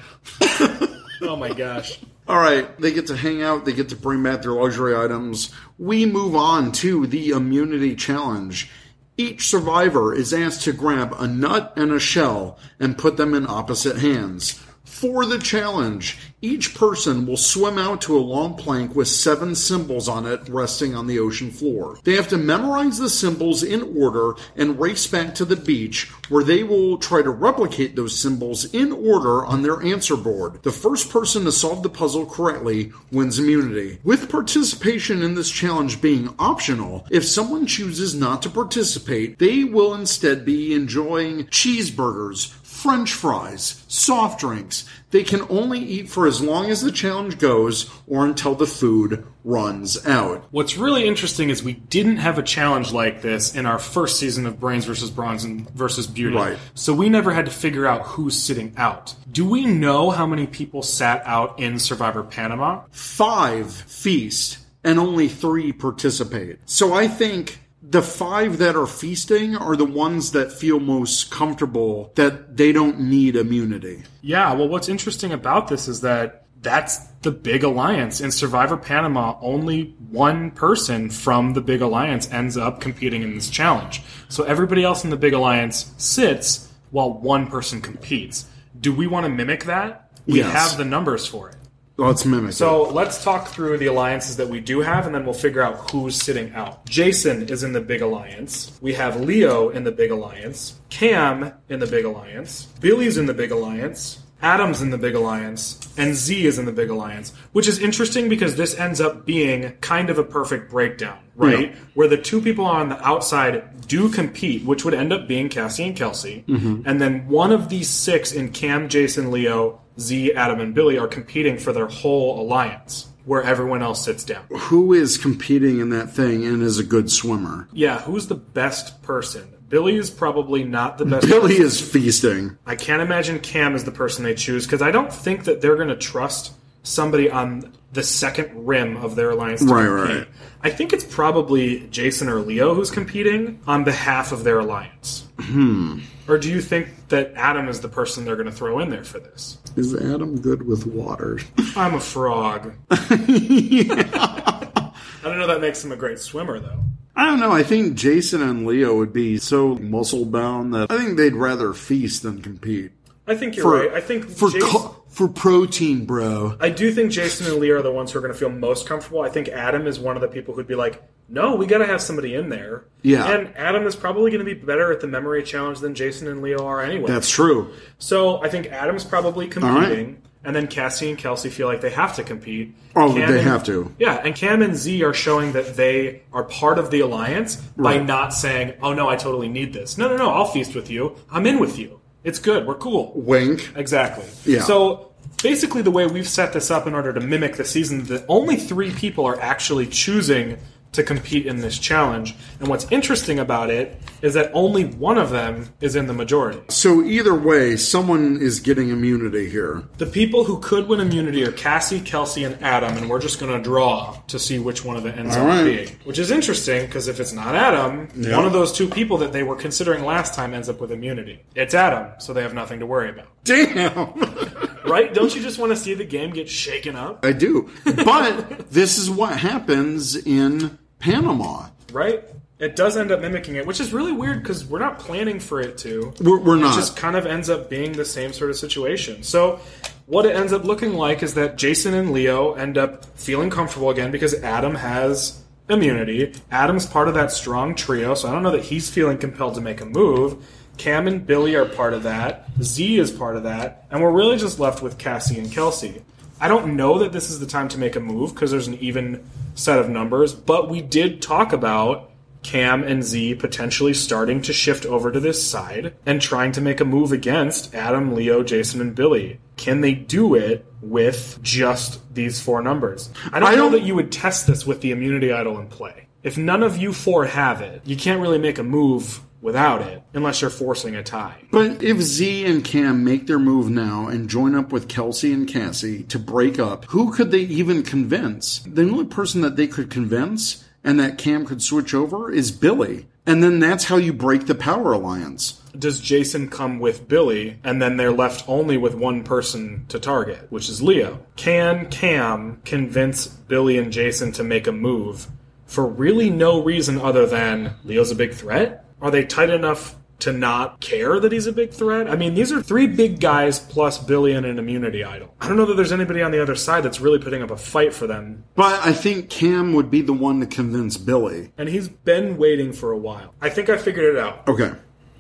oh my gosh. All right, they get to hang out, they get to bring back their luxury items. We move on to the immunity challenge. Each survivor is asked to grab a nut and a shell and put them in opposite hands. For the challenge, each person will swim out to a long plank with seven symbols on it resting on the ocean floor. They have to memorize the symbols in order and race back to the beach where they will try to replicate those symbols in order on their answer board. The first person to solve the puzzle correctly wins immunity. With participation in this challenge being optional, if someone chooses not to participate, they will instead be enjoying cheeseburgers, french fries, soft drinks. They can only eat for as long as the challenge goes or until the food runs out. What's really interesting is we didn't have a challenge like this in our first season of Brains versus Brawn and versus Beauty. Right. So we never had to figure out who's sitting out. Do we know how many people sat out in Survivor Panama? Five feast and only three participate. So I think the five that are feasting are the ones that feel most comfortable that they don't need immunity. Yeah, well, what's interesting about this is that that's the big alliance. In Survivor Panama, only one person from the big alliance ends up competing in this challenge. So everybody else in the big alliance sits while one person competes. Do we want to mimic that? We Yes. have the numbers for it. Let's mimic So let's talk through the alliances that we do have, and then we'll figure out who's sitting out. Jason is in the big alliance. We have Leo in the big alliance. Cam in the big alliance. Billy's in the big alliance. Adam's in the big alliance. And Z is in the big alliance. Which is interesting because this ends up being kind of a perfect breakdown, right? Yeah. Where the two people on the outside do compete, which would end up being Cassie and Kelsey. Mhm. And then one of these six in Cam, Jason, Leo, Z, Adam, and Billy are competing for their whole alliance, where everyone else sits down. Who is competing in that thing and is a good swimmer? Yeah, who's the best person? Billy is probably not the best. Billy person. is feasting. I can't imagine Cam is the person they choose because I don't think that they're going to trust somebody on the second rim of their alliance to Right, compete. right. I think it's probably Jason or Leo who's competing on behalf of their alliance. Hmm. Or do you think that Adam is the person they're going to throw in there for this? Is Adam good with water? *laughs* I'm a frog. *laughs* I don't know that makes him a great swimmer, though. I don't know. I think Jason and Leo would be so muscle bound that I think they'd rather feast than compete. I think you're For- right. I think For Jason, co- for protein, bro. I do think Jason and Leo are the ones who are going to feel most comfortable. I think Adam is one of the people who'd be like, "No, we got to have somebody in there." Yeah. and Adam is probably going to be better at the memory challenge than Jason and Leo are anyway. That's true. So I think Adam's probably right. competing, and then Cassie and Kelsey feel like they have to compete. Oh, Cam they and- have to. Yeah, and Cam and Z are showing that they are part of the alliance by not saying, "Oh no, I totally need this." No, no, no, I'll feast with you. I'm in with you. It's good. We're cool. Wink. Exactly. Yeah. So basically, the way we've set this up in order to mimic the season, that only three people are actually choosing to compete in this challenge. And what's interesting about it is that only one of them is in the majority. So either way, someone is getting immunity here. The people who could win immunity are Cassie, Kelsey, and Adam, and we're just going to draw to see which one of them ends All up right. being. Which is interesting because if it's not Adam, Yeah. one of those two people that they were considering last time ends up with immunity. It's Adam, so they have nothing to worry about. Damn. *laughs* Right? Don't you just want to see the game get shaken up? I do. But this is what happens in Panama. Right? It does end up mimicking it, which is really weird because we're not planning for it to. We're- we're not. It just kind of ends up being the same sort of situation. So, what it ends up looking like is that Jason and Leo end up feeling comfortable again because Adam has immunity. Adam's part of that strong trio, so I don't know that he's feeling compelled to make a move. Cam and Billy are part of that. Z is part of that. And we're really just left with Cassie and Kelsey. I don't know that this is the time to make a move because there's an even set of numbers, but we did talk about Cam and Z potentially starting to shift over to this side and trying to make a move against Adam, Leo, Jason, and Billy. Can they do it with just these four numbers? I don't, I know don't- that you would test this with the immunity idol in play. If none of you four have it, you can't really make a move without it unless you're forcing a tie. But if Z and Cam make their move now and join up with Kelsey and Cassie to break up, who could they even convince? The only person that they could convince and that Cam could switch over is Billy. And then that's how you break the power alliance. Does Jason come with Billy, and then they're left only with one person to target, which is Leo? Can Cam convince Billy and Jason to make a move for really no reason other than Leo's a big threat? Are they tight enough to not care that he's a big threat? I mean, these are three big guys plus Billy and an immunity idol. I don't know that there's anybody on the other side that's really putting up a fight for them. But I think Cam would be the one to convince Billy. And he's been waiting for a while. I think I figured it out. Okay.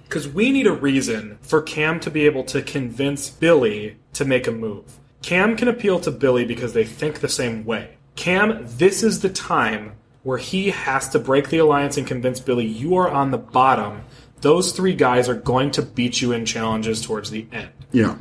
Because we need a reason for Cam to be able to convince Billy to make a move. Cam can appeal to Billy because they think the same way. Cam, this is the time where he has to break the alliance and convince Billy you are on the bottom. Those three guys are going to beat you in challenges towards the end. Yeah.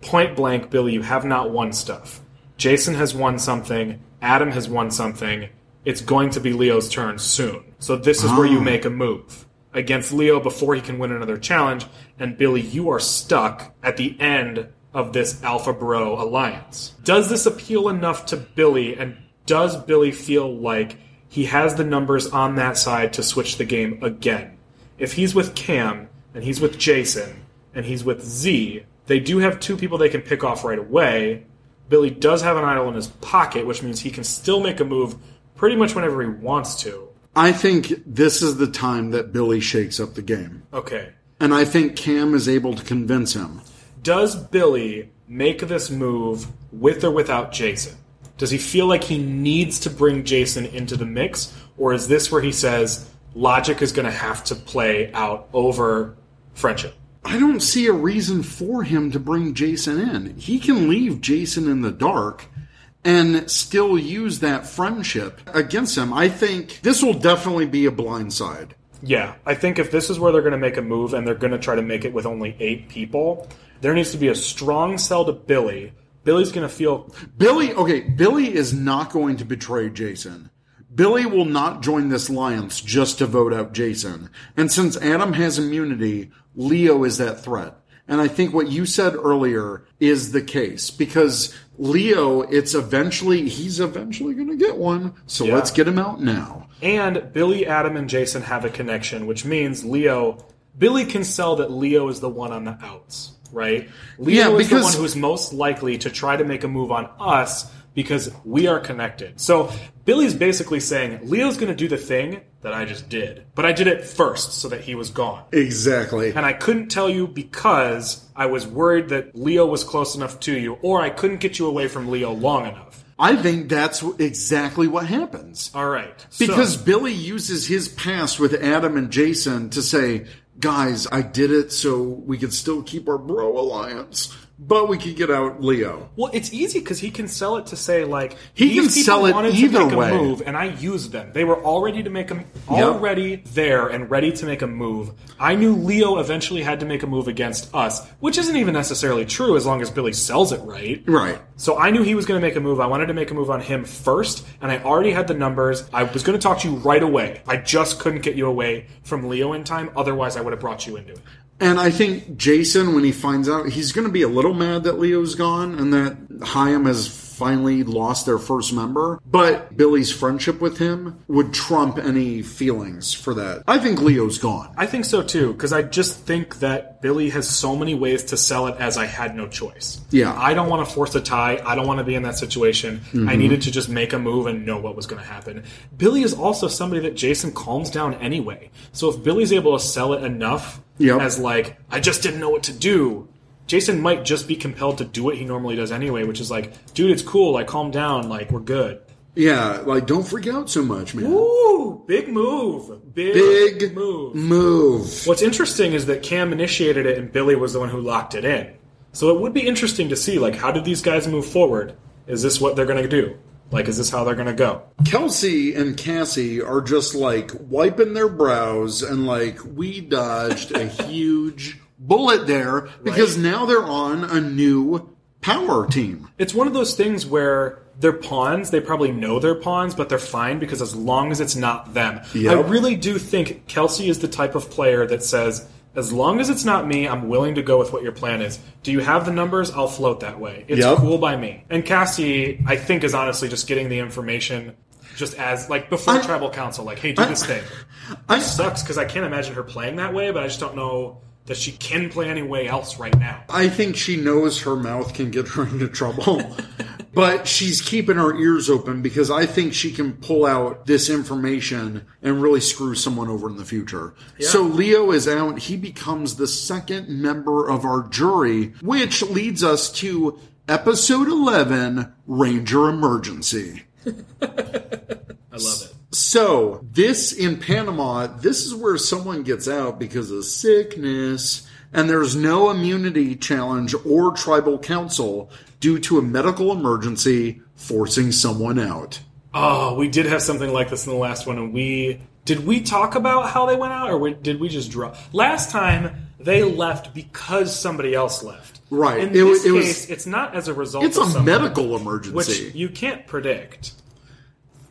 Point blank, Billy, you have not won stuff. Jason has won something. Adam has won something. It's going to be Leo's turn soon. So this is where you Ah. make a move against Leo before he can win another challenge. And Billy, you are stuck at the end of this Alpha Bro alliance. Does this appeal enough to Billy? And does Billy feel like he has the numbers on that side to switch the game again. If he's with Cam and he's with Jason and he's with Z, they do have two people they can pick off right away. Billy does have an idol in his pocket, which means he can still make a move pretty much whenever he wants to. I think this is the time that Billy shakes up the game. Okay. And I think Cam is able to convince him. Does Billy make this move with or without Jason? Does he feel like he needs to bring Jason into the mix? Or is this where he says logic is going to have to play out over friendship? I don't see a reason for him to bring Jason in. He can leave Jason in the dark and still use that friendship against him. I think this will definitely be a blindside. Yeah, I think if this is where they're going to make a move and they're going to try to make it with only eight people, there needs to be a strong sell to Billy. Billy's going to feel Billy, okay, Billy is not going to betray Jason. Billy will not join this alliance just to vote out Jason. And since Adam has immunity, Leo is that threat. And I think what you said earlier is the case because Leo, it's eventually, he's eventually going to get one. So Yeah. let's get him out now. And Billy, Adam, and Jason have a connection, which means Leo. Billy can sell that Leo is the one on the outs, right? Leo Yeah, is the one who is most likely to try to make a move on us because we are connected. So Billy's basically saying Leo's going to do the thing that I just did, but I did it first so that he was gone. Exactly. And I couldn't tell you because I was worried that Leo was close enough to you, or I couldn't get you away from Leo long enough. I think that's exactly what happens. All right. so- Because Billy uses his past with Adam and Jason to say, guys, I did it so we could still keep our bro alliance, but we could get out Leo. Well, it's easy because he can sell it to say like He can people sell it wanted either to make way. a move, and I used them. They were already to make a already there and ready to make a move. I knew Leo eventually had to make a move against us, which isn't even necessarily true as long as Billy sells it right. Right. So I knew he was going to make a move. I wanted to make a move on him first, and I already had the numbers. I was going to talk to you right away. I just couldn't get you away from Leo in time. Otherwise, I would have brought you into it. And I think Jason, when he finds out, he's going to be a little mad that Leo's gone and that Chaim has finally lost their first member. But Billy's friendship with him would trump any feelings for that. I think Leo's gone. I think so too, because I just think that Billy has so many ways to sell it as I had no choice. Yeah. I don't want to force a tie. I don't want to be in that situation. I Mhm. needed to just make a move and know what was going to happen. Billy is also somebody that Jason calms down anyway. So if Billy's able to sell it enough Yep. as like, I just didn't know what to do. Jason might just be compelled to do what he normally does anyway, which is like, dude, it's cool. Like, calm down. Like, we're good. Yeah, like don't freak out so much, man. Ooh, big move. Big, Big move. Move. What's interesting is that Cam initiated it and Billy was the one who locked it in. So it would be interesting to see, like, how did these guys move forward? Is this what they're going to do? Like, is this how they're going to go? Kelsey and Cassie are just like wiping their brows and like we dodged a *laughs* huge bullet there because now they're on a new power team. It's one of those things where they're pawns. They probably know they're pawns, but they're fine because as long as it's not them. Yep. I really do think Kelsey is the type of player that says, as long as it's not me, I'm willing to go with what your plan is. Do you have the numbers? I'll float that way. It's Yep. cool by me. And Cassie, I think, is honestly just getting the information just as, like, before tribal council, like, hey, do this thing. It sucks because I can't imagine her playing that way, but I just don't know that she can play any way else right now. I think she knows her mouth can get her into trouble. *laughs* but she's keeping her ears open because I think she can pull out this information and really screw someone over in the future. So Leo is out. He becomes the second member of our jury, which leads us to episode 11 Ranger Emergency. *laughs* I love it. So, this in Panama, this is where someone gets out because of sickness, and there's no immunity challenge or tribal council due to a medical emergency forcing someone out. Oh, we did have something like this in the last one, and we did we talk about how they went out, or did we just draw? Last time they left because somebody else left. Right. In It this was- it was- case, it's not as a result. It's a medical which emergency. you can't predict.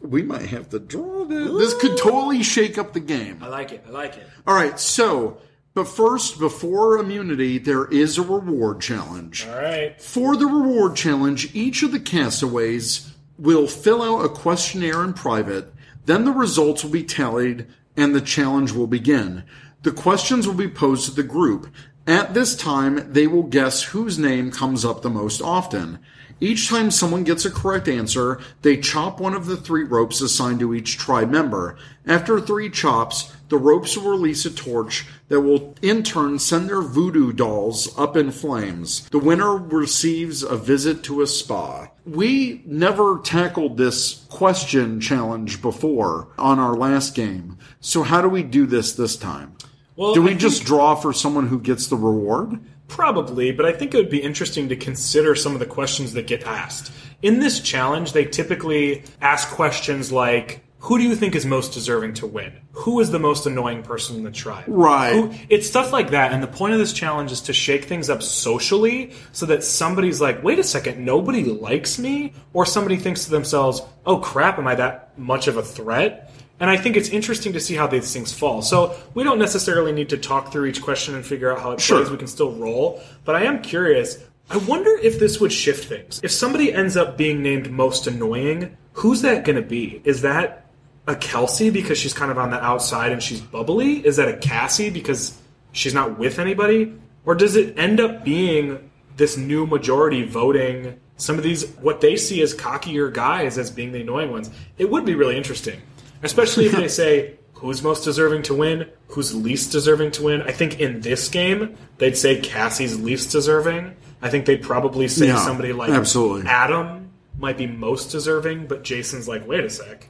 We might have to draw this. This could totally shake up the game. I like it. I like it. All right, so, but first, before immunity, there is a reward challenge. All right. For the reward challenge, each of the castaways will fill out a questionnaire in private. Then the results will be tallied and the challenge will begin. The questions will be posed to the group. At this time, they will guess whose name comes up the most often. Each time someone gets a correct answer, they chop one of the three ropes assigned to each tribe member. After three chops, the ropes will release a torch that will in turn send their voodoo dolls up in flames. The winner receives a visit to a spa. We never tackled this question challenge before on our last game. So how do we do this this time? Well, do we I just draw for someone who gets the reward? Probably, but I think it would be interesting to consider some of the questions that get asked. In this challenge, they typically ask questions like who do you think is most deserving to win? Who is the most annoying person in the tribe? Right. Who, it's stuff like that, and the point of this challenge is to shake things up socially so that somebody's like, wait a second, nobody likes me? Or somebody thinks to themselves, oh crap, am I that much of a threat? And I think it's interesting to see how these things fall. So we don't necessarily need to talk through each question and figure out how it Sure. plays. We can still roll. But I am curious. I wonder if this would shift things. If somebody ends up being named most annoying, who's that going to be? Is that a Kelsey because she's kind of on the outside and she's bubbly? Is that a Cassie because she's not with anybody? Or does it end up being this new majority voting some of these what they see as cockier guys as being the annoying ones? It would be really interesting, especially if they say who's most deserving to win, who's least deserving to win. I think in this game they'd say Cassie's least deserving. I think they'd probably say Yeah, somebody like absolutely. Adam might be most deserving, but Jason's like, wait a sec.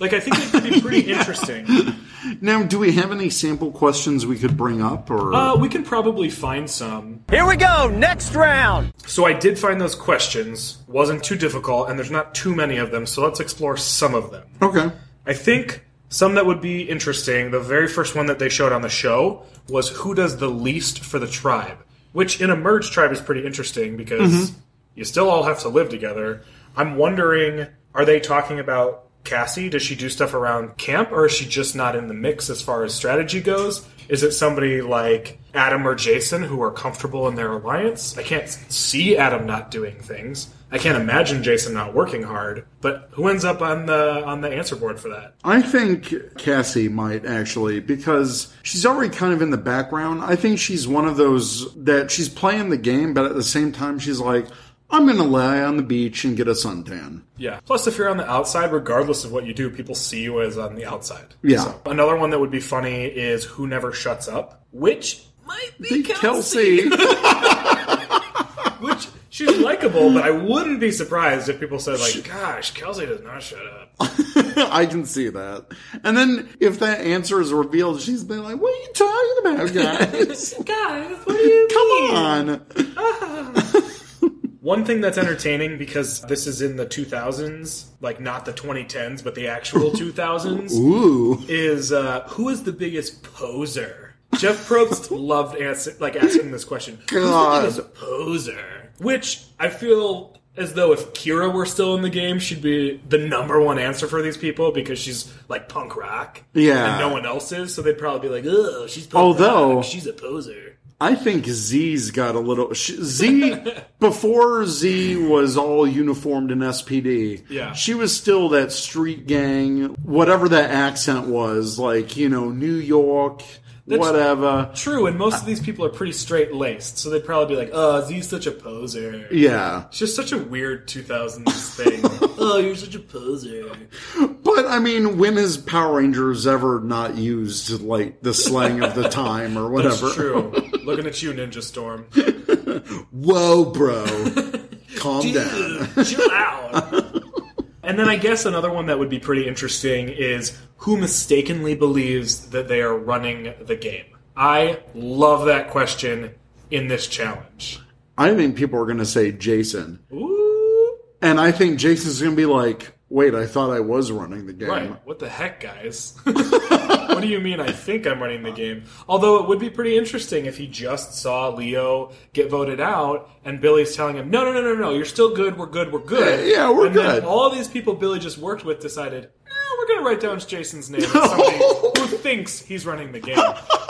Like I think it could be pretty *laughs* interesting. Now, do we have any sample questions we could bring up or Uh, we can probably find some. Here we go, next round. So I did find those questions. wasn't too difficult, and there's not too many of them. So let's explore some of them. Okay. I think some that would be interesting. The very first one that they showed on the show was who does the least for the tribe, which in a merged tribe is pretty interesting because mm-hmm. you still all have to live together. I'm wondering, are they talking about Cassie? Does she do stuff around camp, or is she just not in the mix as far as strategy goes? Is it somebody like Adam or Jason who are comfortable in their alliance? I can't see Adam not doing things. I can't imagine Jason not working hard. But who ends up on the on the answer board for that? I think Cassie might actually because she's already kind of in the background. I think she's one of those that she's playing the game, but at the same time she's like, I'm going to lie on the beach and get a suntan. Yeah. Plus, if you're on the outside, regardless of what you do, people see you as on the outside. Yeah. So, another one that would be funny is who never shuts up, which might be Big Kelsey. Kelsey. *laughs* which she's likable, but I wouldn't be surprised if people said like, "Gosh, Kelsey does not shut up." *laughs* I can see that. And then if that answer is revealed, she's been like, What are you talking about, *laughs* guys? Guys, what do you Come on. Ah. One thing that's entertaining because this is in the 2000s, like not the 2010s, but the actual *laughs* 2000s, Ooh. is uh, who is the biggest poser? Jeff Probst *laughs* loved like asking this question. God. Who's the biggest poser? Which I feel as though if Kira were still in the game, she'd be the number one answer for these people because she's like punk rock. Yeah. And no one else is, so they'd probably be like, oh, she's punk Although- rock. She's a poser. I think Z's got a little. Z, *laughs* before Z was all uniformed in SPD, Yeah. she was still that street gang, whatever that accent was, like, you know, New York, whatever. True, and most of these people are pretty straight laced, so they'd probably be like, uh, oh, Z's such a poser. Yeah. It's just such a weird 2000s *laughs* thing. oh, you're such a poser. But, I mean, when has Power Rangers ever not used, like, the slang of the *laughs* time or whatever? That's true. Looking at you, Ninja Storm. *laughs* Whoa, bro. Calm down. Chill out. And then I guess another one that would be pretty interesting is who mistakenly believes that they are running the game. I love that question in this challenge. I think people are going to say Jason. Ooh. And I think Jason's going to be like, wait, I thought I was running the game. Right. What the heck, guys? *laughs* what do you mean I think I'm running the game? Although it would be pretty interesting if he just saw Leo get voted out and Billy's telling him, no, no, no, no, no, you're still good, we're good, we're good. Yeah, yeah, we're and good. all these people Billy just worked with decided, going to write down Jason's name as somebody who thinks he's running the game.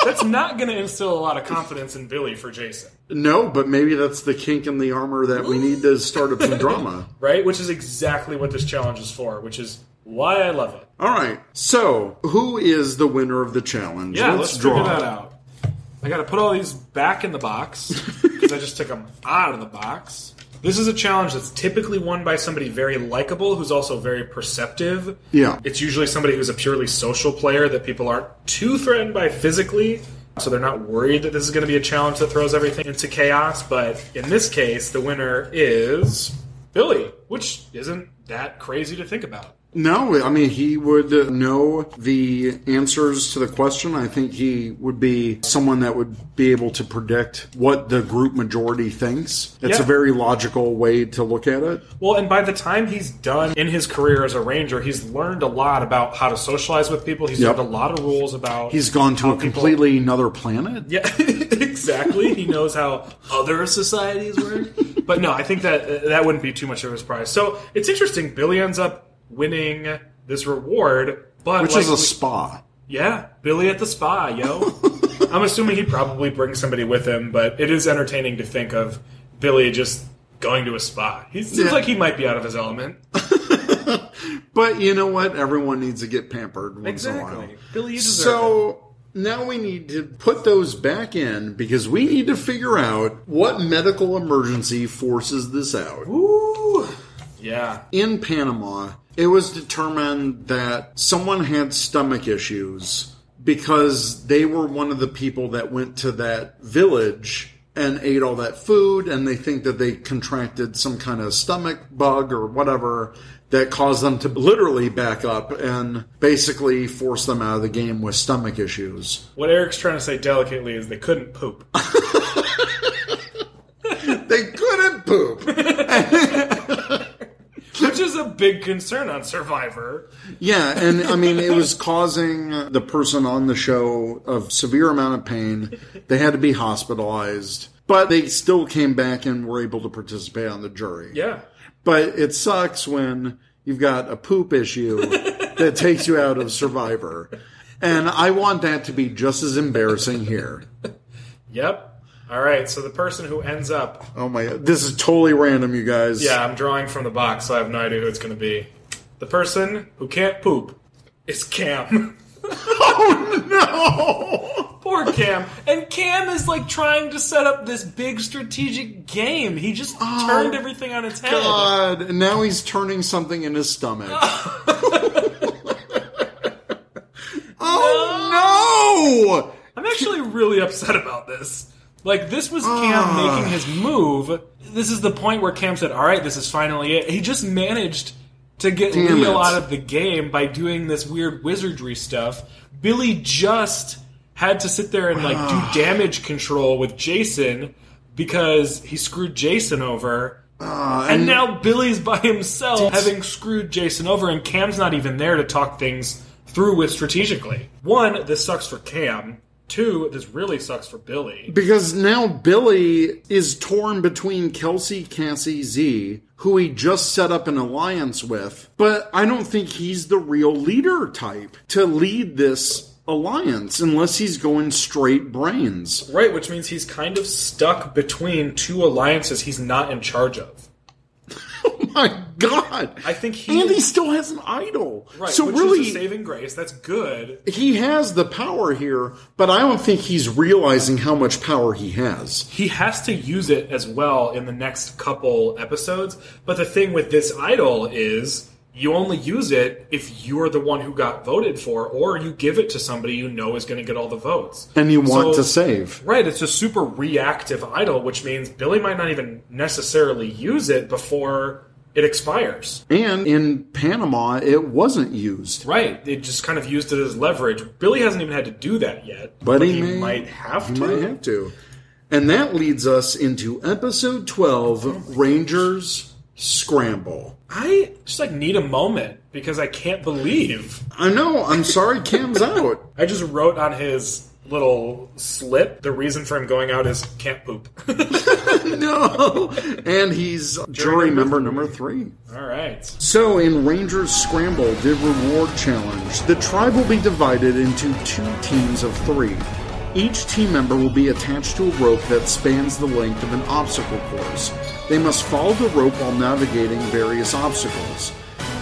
That's not going to instill a lot of confidence in Billy for Jason, No, but maybe that's the kink in the armor that we need to start up some drama. *laughs* right? Which is exactly what this challenge is for, which is why I love it. All right. So, who is the winner of the challenge? Yeah, let's, draw. figure that out. I got to put all these back in the box because I just took them out of the box. This is a challenge that's typically won by somebody very likable who's also very perceptive. Yeah. It's usually somebody who's a purely social player that people aren't too threatened by physically, so they're not worried that this is going to be a challenge that throws everything into chaos. But in this case, the winner is Billy, which isn't that crazy to think about. No, I mean, he would know the answers to the question. I think he would be someone that would be able to predict what the group majority thinks. It's Yeah. a very logical way to look at it. Well, and by the time he's done in his career as a ranger, he's learned a lot about how to socialize with people. He's Yep. learned a lot of rules about. He's gone to a people- completely another planet. Yeah, *laughs* exactly. he knows how other societies work. But no, I think that that wouldn't be too much of a surprise. So it's interesting. Billy ends up winning this reward, but Which like is a spa. yeah, Billy at the spa, yo. *laughs* I'm assuming he'd probably brings somebody with him, but it is entertaining to think of Billy just going to a spa. He seems Yeah. like he might be out of his element. *laughs* But you know what? Everyone needs to get pampered once in a while. Billy, you deserve it. So now we need to put those back in because we need to figure out what medical emergency forces this out. Ooh. Yeah. In Panama, it was determined that someone had stomach issues because they were one of the people that went to that village and ate all that food and they think that they contracted some kind of stomach bug or whatever that caused them to literally back up and basically force them out of the game with stomach issues. What Eric's trying to say delicately is they couldn't poop. *laughs* They couldn't poop. *laughs* Which is a big concern on Survivor. Yeah, and I mean, it was causing the person on the show a severe amount of pain. They had to be hospitalized, but they still came back and were able to participate on the jury. Yeah. But it sucks when you've got a poop issue *laughs* that takes you out of Survivor. And I want that to be just as embarrassing here. Yep. All right. So the person who ends up. Oh my god, this is totally random, you guys. Yeah, I'm drawing from the box, so I have no idea who it's going to be. The person who can't poop is Cam. *laughs* Oh no! Poor Cam. And Cam is like trying to set up this big strategic game. He just oh, turned everything on its head. God, and now he's turning something in his stomach. *laughs* oh no! I'm actually really upset about this. Like, this was Cam ah. making his move. This is the point where Cam said, Alright, this is finally it. He just managed to get Damn Leo it. out of the game by doing this weird wizardry stuff. Billy just had to sit there and, like, do damage control with Jason because he screwed Jason over. Ah, and now Billy's by himself, having screwed Jason over, and Cam's not even there to talk things through with strategically. One, this sucks for Cam. Two, this really sucks for Billy. Because now Billy is torn between Kelsey Cassie Z, who he just set up an alliance with, but I don't think he's the real leader type to lead this alliance unless he's going straight brains. Right, which means he's kind of stuck between two alliances he's not in charge of. *laughs* Oh my God. I think he And he is- still has an idol. Right, so really, saving grace. That's good. he has the power here, but I don't think he's realizing how much power he has. He has to use it as well in the next couple episodes. But the thing with this idol is you only use it if you're the one who got voted for, or you give it to somebody you know is going to get all the votes. And you want So- to save. Right, it's a super reactive idol, which means Billy might not even necessarily use it before it expires. And in Panama, it wasn't used. Right, they just kind of used it as leverage. Billy hasn't even had to do that yet, But, he, he may, might have he to. might have to. And that leads us into episode 12 Rangers Scramble. I just like need a moment because I can't believe I know, I'm sorry Cam's out. *laughs* I just wrote on his little slip the reason for him going out is can't poop. *laughs* No! And he's jury member number three. All right. So, in Rangers Scramble, the reward challenge, the tribe will be divided into two teams of three. Each team member will be attached to a rope that spans the length of an obstacle course. They must follow the rope while navigating various obstacles.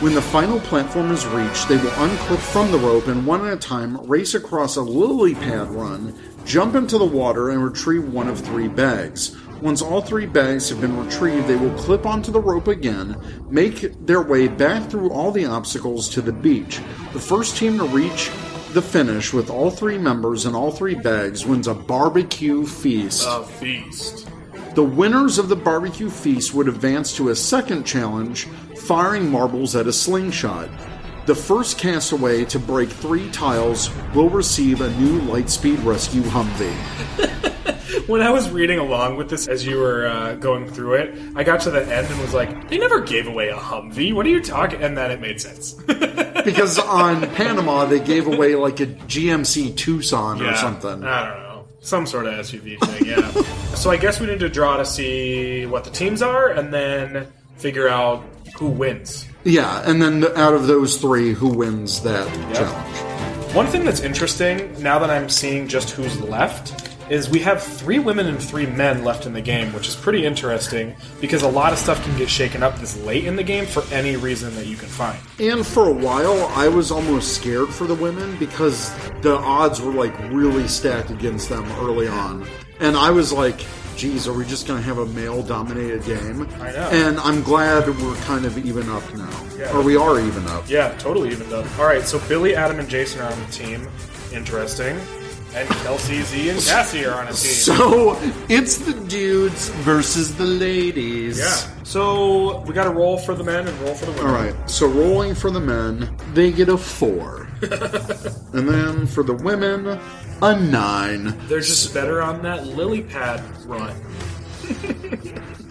When the final platform is reached, they will unclip from the rope and one at a time race across a lily pad run, jump into the water, and retrieve one of three bags. Once all three bags have been retrieved, they will clip onto the rope again, make their way back through all the obstacles to the beach. The first team to reach the finish with all three members and all three bags wins a barbecue feast. A feast. The winners of the barbecue feast would advance to a second challenge, firing marbles at a slingshot. The first castaway to break three tiles will receive a new Lightspeed Rescue Humvee. *laughs* When I was reading along with this as you were uh, going through it, I got to the end and was like, they never gave away a Humvee. What are you talking? And then it made sense. Because on Panama, they gave away like a GMC Tucson or Yeah. something. I don't know. Some sort of SUV thing, yeah. *laughs* so I guess we need to draw to see what the teams are and then figure out who wins. Yeah, and then out of those three, who wins that challenge? One thing that's interesting now that I'm seeing just who's left is we have three women and three men left in the game, which is pretty interesting because a lot of stuff can get shaken up this late in the game for any reason that you can find. And for a while, I was almost scared for the women because the odds were like really stacked against them early on. And I was like, geez, are we just going to have a male dominated game? I know. And I'm glad we're kind of even up now. Yeah. Or we are even up. Yeah, totally even up. All right, so Billy, Adam, and Jason are on the team. Interesting. And Kelsey, Z, and Cassie are on a team. So it's the dudes versus the ladies. yeah. So we got to roll for the men and roll for the women. All right. So rolling for the men, they get a four. *laughs* and then for the women, a nine. They're just better on that lily pad run.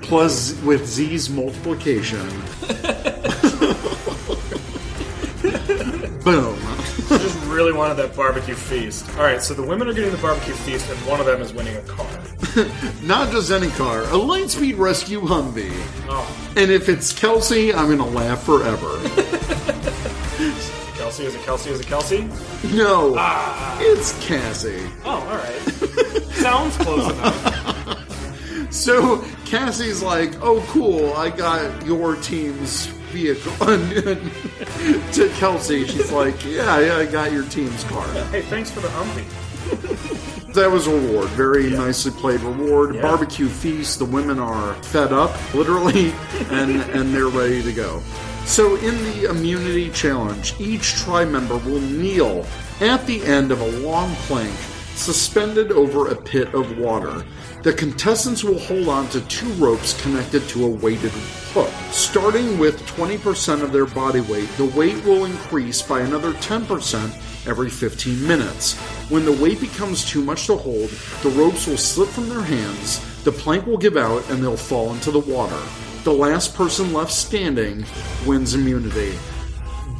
Plus, with Z's multiplication. *laughs* Boom. Really wanted that barbecue feast. All right, so the women are getting the barbecue feast, and one of them is winning a car. *laughs* Not just any car, a Lightspeed Rescue Humvee. Oh, And if it's Kelsey, I'm gonna laugh forever. *laughs* Kelsey is it Kelsey is it Kelsey? No, Ah. it's Cassie. Oh, all right. *laughs* Sounds close enough. So Cassie's like, "Oh, cool! I got your team's vehicle." *laughs* to Kelsey, she's like, "Yeah, yeah, I got your team's car." Hey, thanks for the Humvee. That was a reward. Very nicely played reward. Yeah. Barbecue feast. The women are fed up, literally, *laughs* and and they're ready to go. So in the immunity challenge, each tri member will kneel at the end of a long plank suspended over a pit of water. The contestants will hold on to two ropes connected to a weighted hook. Starting with 20% of their body weight, the weight will increase by another 10% every 15 minutes. When the weight becomes too much to hold, the ropes will slip from their hands, the plank will give out, and they'll fall into the water. The last person left standing wins immunity.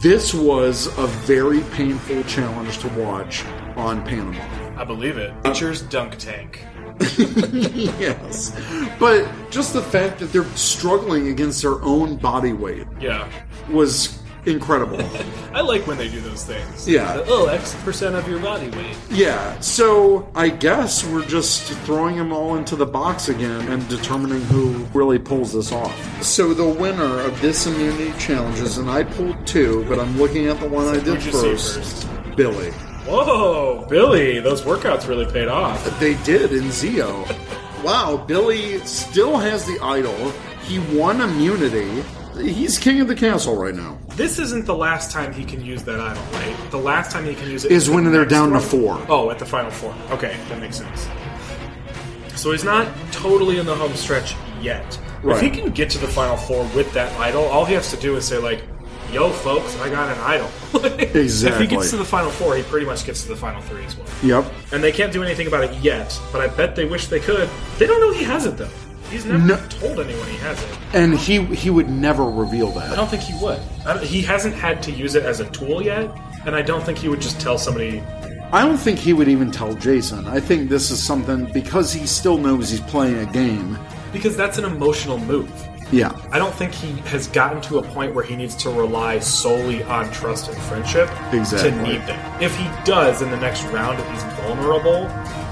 This was a very painful challenge to watch on Panama. I believe it. Nature's dunk tank. *laughs* yes. But just the fact that they're struggling against their own body weight Yeah. was incredible. *laughs* I like when they do those things. Yeah. Oh, X percent of your body weight. yeah, so I guess we're just throwing them all into the box again and determining who really pulls this off. So the winner of this immunity challenges, and I pulled two, but I'm looking at the one I did Who'd you see first. first? Billy. Whoa, Billy, those workouts really paid off. They did in Zeo. Wow, Billy still has the idol. He won immunity. He's king of the castle right now. This isn't the last time he can use that idol, right? The last time he can use it Is when the they're down to four. Oh, at the final four. Okay, that makes sense. So he's not totally in the home stretch yet. If he can get to the final four with that idol, all he has to do is say like, "Yo, folks, I got an idol." Exactly. *laughs* If he gets to the final four, he pretty much gets to the final three as well. Yep. And they can't do anything about it yet, but I bet they wish they could. They don't know he has it though. He's never No. told anyone he has it. And he he would never reveal that. I don't think he would. I don't- he hasn't had to use it as a tool yet, and I don't think he would just tell somebody. I don't think he would even tell Jason. I think this is something because he still knows he's playing a game. Because that's an emotional move. Yeah. I don't think he has gotten to a point where he needs to rely solely on trust and friendship Exactly. to need them. If he does in the next round, if he's vulnerable,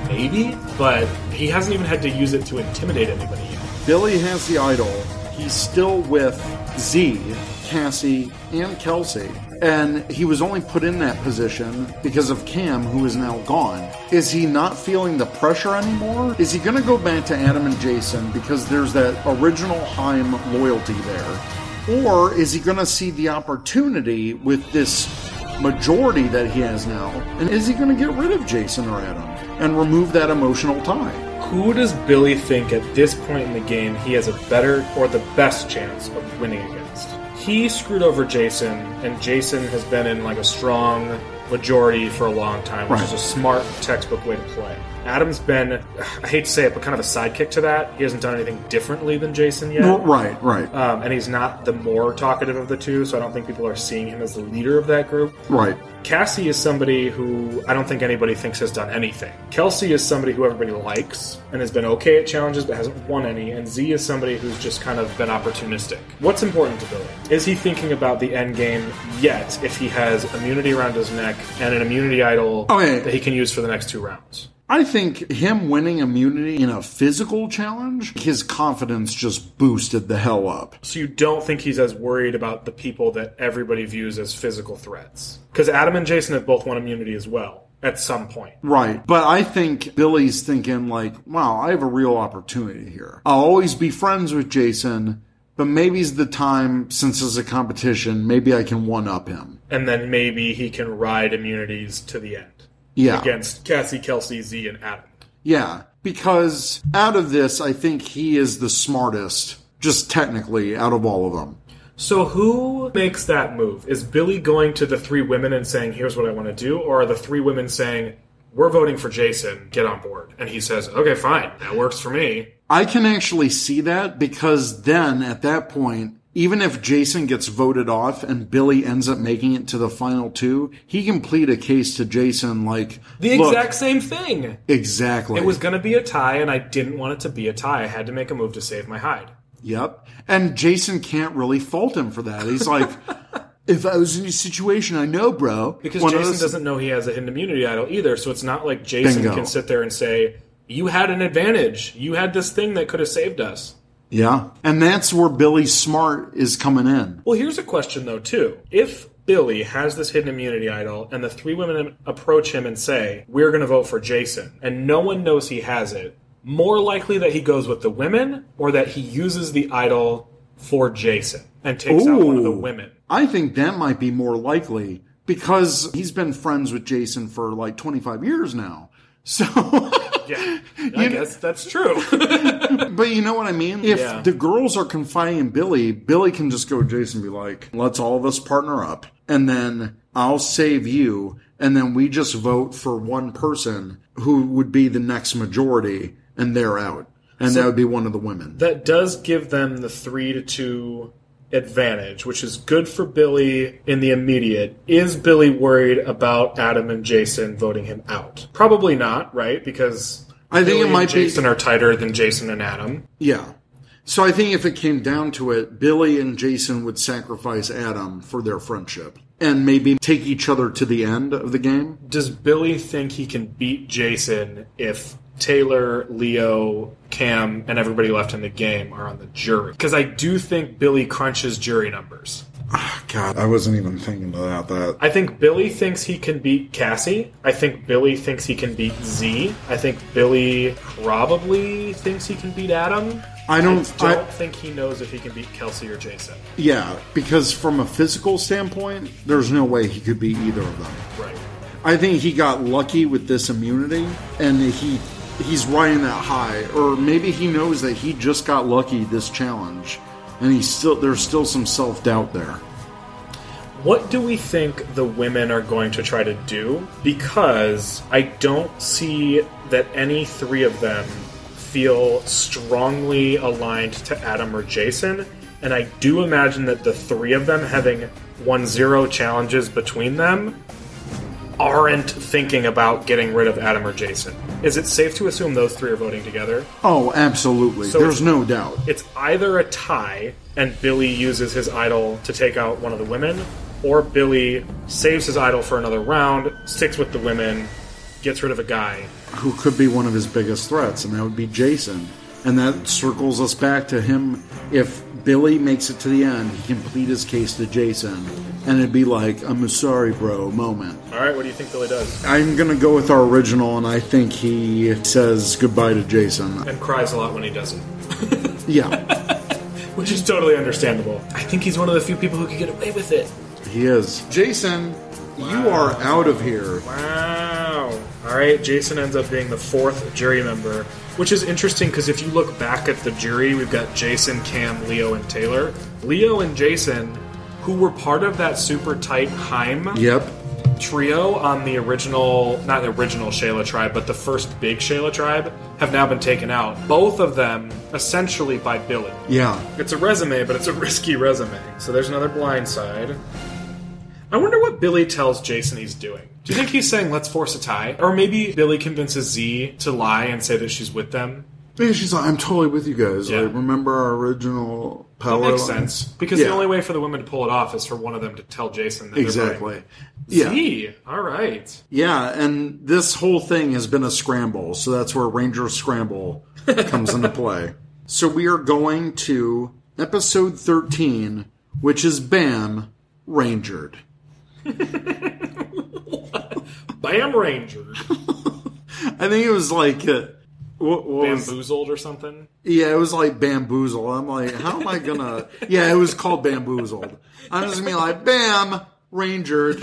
maybe, but he hasn't even had to use it to intimidate anybody yet. Billy has the idol. He's still with Z, Cassie, and Kelsey. And he was only put in that position because of Cam, who is now gone. Is he not feeling the pressure anymore? Is he going to go back to Adam and Jason because there's that original Heim loyalty there? Or is he going to see the opportunity with this majority that he has now? And is he going to get rid of Jason or Adam and remove that emotional tie? Who does Billy think at this point in the game he has a better or the best chance of winning against? He screwed over Jason, and Jason has been in like a strong majority for a long time, which Right. is a smart textbook way to play. Adam's been, I hate to say it, but kind of a sidekick to that. He hasn't done anything differently than Jason yet. Well, right, right, Um, and he's not the more talkative of the two, so I don't think people are seeing him as the leader of that group. right. Cassie is somebody who I don't think anybody thinks has done anything. Kelsey is somebody who everybody likes and has been okay at challenges but hasn't won any. And Z is somebody who's just kind of been opportunistic. What's important to Billy? Is he thinking about the end game yet if he has immunity around his neck and an immunity idol Okay. that he can use for the next two rounds? I think him winning immunity in a physical challenge, his confidence just boosted the hell up. So you don't think he's as worried about the people that everybody views as physical threats? Because Adam and Jason have both won immunity as well at some point. Right. But I think Billy's thinking, like, wow, I have a real opportunity here. I'll always be friends with Jason, but maybe's the time, since it's a competition, maybe I can one up him. And then maybe he can ride immunities to the end. Yeah. against Cassie, Kelsey, Z, and Adam. Yeah. Because out of this, I think he is the smartest, just technically, out of all of them. So who makes that move? Is Billy going to the three women and saying, "Here's what I want to do," or are the three women saying, "We're voting for Jason. Get on board"? And he says, "Okay, fine, that works for me." I can actually see that because then at that point, even if Jason gets voted off and Billy ends up making it to the final two, he can plead a case to Jason like The exact same thing. exactly. It was going to be a tie, and I didn't want it to be a tie. I had to make a move to save my hide. Yep. And Jason can't really fault him for that. He's like, if I was in your situation, I know, bro. Because One Jason those- doesn't know he has a hidden immunity idol either, so it's not like Jason Bingo. can sit there and say, "You had an advantage. You had this thing that could have saved us." Yeah. And that's where Billy Smart is coming in. Well, here's a question though, too. If Billy has this hidden immunity idol, and the three women approach him and say, "We're going to vote for Jason," and no one knows he has it, more likely that he goes with the women, or that he uses the idol for Jason and takes out one of the women. I think that might be more likely because he's been friends with Jason for like 25 years now. *laughs* So, *laughs* Yeah, I guess that's true. *laughs* but you know what I mean? If Yeah. the girls are confiding in Billy, Billy can just go to Jason and be like, let's all of us partner up and then I'll save you. And then we just vote for one person who would be the next majority and they're out. And that would be one of the women. that does give them the three to two advantage, which is good for Billy in the immediate. Is Billy worried about Adam and Jason voting him out? Probably not, right? Because I think Billy it might and be- Jason are tighter than Jason and Adam. Yeah. So I think if it came down to it, Billy and Jason would sacrifice Adam for their friendship and maybe take each other to the end of the game. Does Billy think he can beat Jason if Taylor, Leo, Cam, and everybody left in the game are on the jury? Because I do think Billy crunches jury numbers. *sighs* God, I wasn't even thinking about that. I think Billy thinks he can beat Cassie. I think Billy thinks he can beat Z. I think Billy probably thinks he can beat Adam. I don't- I don't I- think he knows if he can beat Kelsey or Jason. Yeah, because from a physical standpoint, there's no way he could beat either of them. Right. I think he got lucky with this immunity and he he's riding that high or maybe he knows that he just got lucky this challenge and he's still there's still some self-doubt there. What do we think the women are going to try to do? Because I don't see that any three of them feel strongly aligned to Adam or Jason. And I do imagine that the three of them having 1 0 challenges between them aren't thinking about getting rid of Adam or Jason. Is it safe to assume those three are voting together? Oh, absolutely. So there's no doubt. It's either a tie and Billy uses his idol to take out one of the women, or Billy saves his idol for another round, sticks with the women, gets rid of a guy. who could be one of his biggest threats, and that would be Jason. And that circles us back to him. If Billy makes it to the end, he can plead his case to Jason, and it'd be like, I'm a sorry, bro moment. All right, what do you think Billy does? I'm gonna go with our original, and I think he says goodbye to Jason. And cries a lot when he doesn't, *laughs* Yeah, *laughs* which is totally understandable. I think he's one of the few people who can get away with it. he is. Jason, you are out of here. Wow. All right, Jason ends up being the fourth jury member, which is interesting because if you look back at the jury, we've got Jason, Cam, Leo, and Taylor. Leo and Jason, who were part of that super tight Heim Yep. trio on the original, not the original Shayla tribe, but the first big Shayla tribe, have now been taken out. Both of them essentially by Billy. Yeah. It's a resume, but it's a risky resume. So there's another blind side. I wonder what Billy tells Jason he's doing. Do you think he's saying let's force a tie? Or maybe Billy convinces Z to lie and say that she's with them? Yeah, she's like, I'm totally with you guys. Yeah. Like, remember our original power? That makes line?" sense. Because Yeah. the only way for the women to pull it off is for one of them to tell Jason that they're Exactly. Yeah. Z, all right. Yeah, and this whole thing has been a scramble, so that's where Ranger Scramble comes into *laughs* play. So we are going to episode 13, which is Bam Rangered. *laughs* Bam Ranger. I think it was like. Uh, what, what was, Bamboozled or something. yeah, it was like bamboozled. I'm like, how am I gonna? Yeah, it was called bamboozled. I'm just gonna be like, bam, rangered.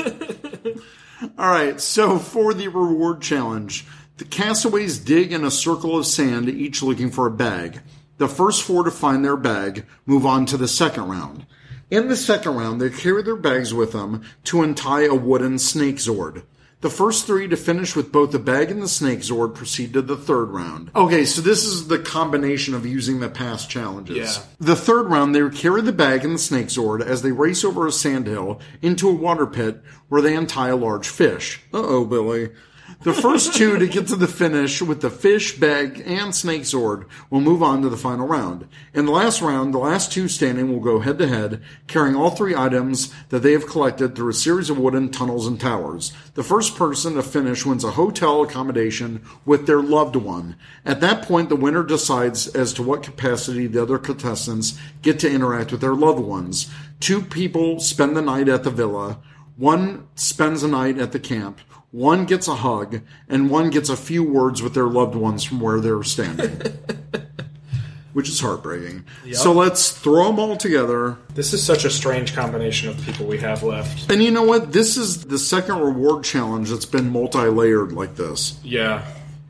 All right, so for the reward challenge, the castaways dig in a circle of sand, each looking for a bag. The first four to find their bag move on to the second round. In the second round, they carry their bags with them to untie a wooden snake zord. The first three to finish with both the bag and the snake zord proceed to the third round. Okay, so this is the combination of using the past challenges. Yeah. The third round, they carry the bag and the snake zord as they race over a sandhill into a water pit where they untie a large fish. Uh oh, Billy. The first two to get to the finish with the fish, bag, and snake zord will move on to the final round. In the last round, the last two standing will go head to head, carrying all three items that they have collected through a series of wooden tunnels and towers. The first person to finish wins a hotel accommodation with their loved one. At that point, the winner decides as to what capacity the other contestants get to interact with their loved ones. Two people spend the night at the villa. One spends a night at the camp. One gets a hug, and one gets a few words with their loved ones from where they're standing. *laughs* Which is heartbreaking. So let's throw them all together. This is such a strange combination of people we have left. And you know what? This is the second reward challenge that's been multi layered like this. Yeah.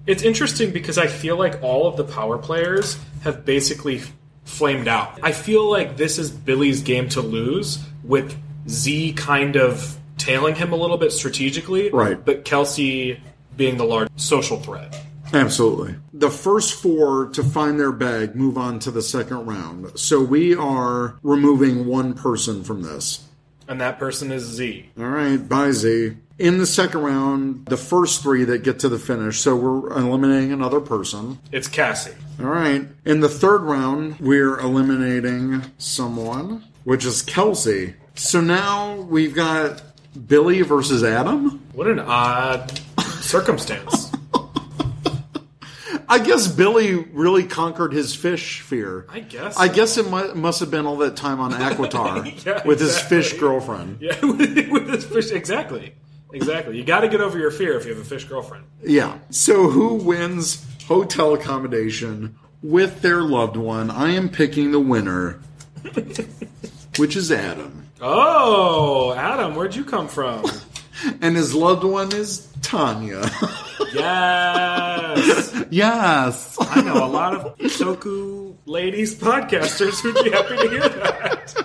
It's interesting because I feel like all of the power players have basically flamed out. I feel like this is Billy's game to lose, with Z kind of tailing him a little bit strategically, Right. but Kelsey being the large social threat. Absolutely. The first four to find their bag move on to the second round. So we are removing one person from this. And that person is Z. All right, bye Z. In the second round, the first three that get to the finish, so we're eliminating another person. It's Cassie. All right. In the third round, we're eliminating someone, which is Kelsey. So now we've got Billy versus Adam. What an odd circumstance. *laughs* I guess Billy really conquered his fish fear. I guess. I guess it mu- must have been all that time on Aquitar *laughs* Yeah, with his fish girlfriend. Yeah, *laughs* with, with this fish. Exactly. Exactly. You got to get over your fear if you have a fish girlfriend. Yeah. So who wins hotel accommodation with their loved one? I am picking the winner, which is Adam. Oh, Adam, where'd you come from? *laughs* And his loved one is Tanya. *laughs* Yes. yes. I know a lot of Toku ladies podcasters who'd be happy to hear that.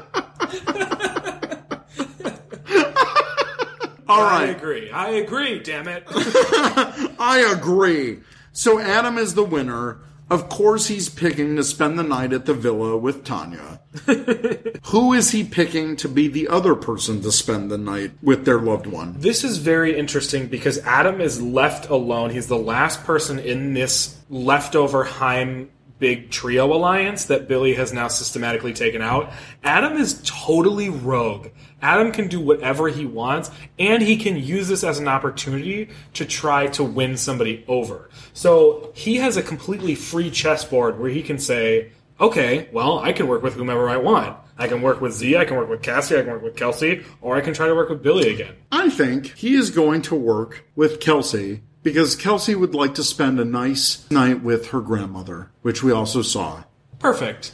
*laughs* All I agree. I agree, damn it. I agree. So Adam is the winner. Of course, he's picking to spend the night at the villa with Tanya. *laughs* Who is he picking to be the other person to spend the night with their loved one? This is very interesting because Adam is left alone. He's the last person in this leftover Heim big trio alliance that Billy has now systematically taken out. Adam is totally rogue. Adam can do whatever he wants, and he can use this as an opportunity to try to win somebody over. So he has a completely free chessboard where he can say, okay, well, I can work with whomever I want. I can work with Z, I can work with Cassie, I can work with Kelsey, or I can try to work with Billy again. I think he is going to work with Kelsey because Kelsey would like to spend a nice night with her grandmother, which we also saw. Perfect.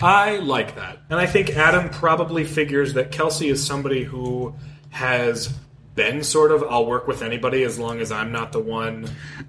I like that. And I think Adam probably figures that Kelsey is somebody who has been sort of, I'll work with anybody as long as I'm not the one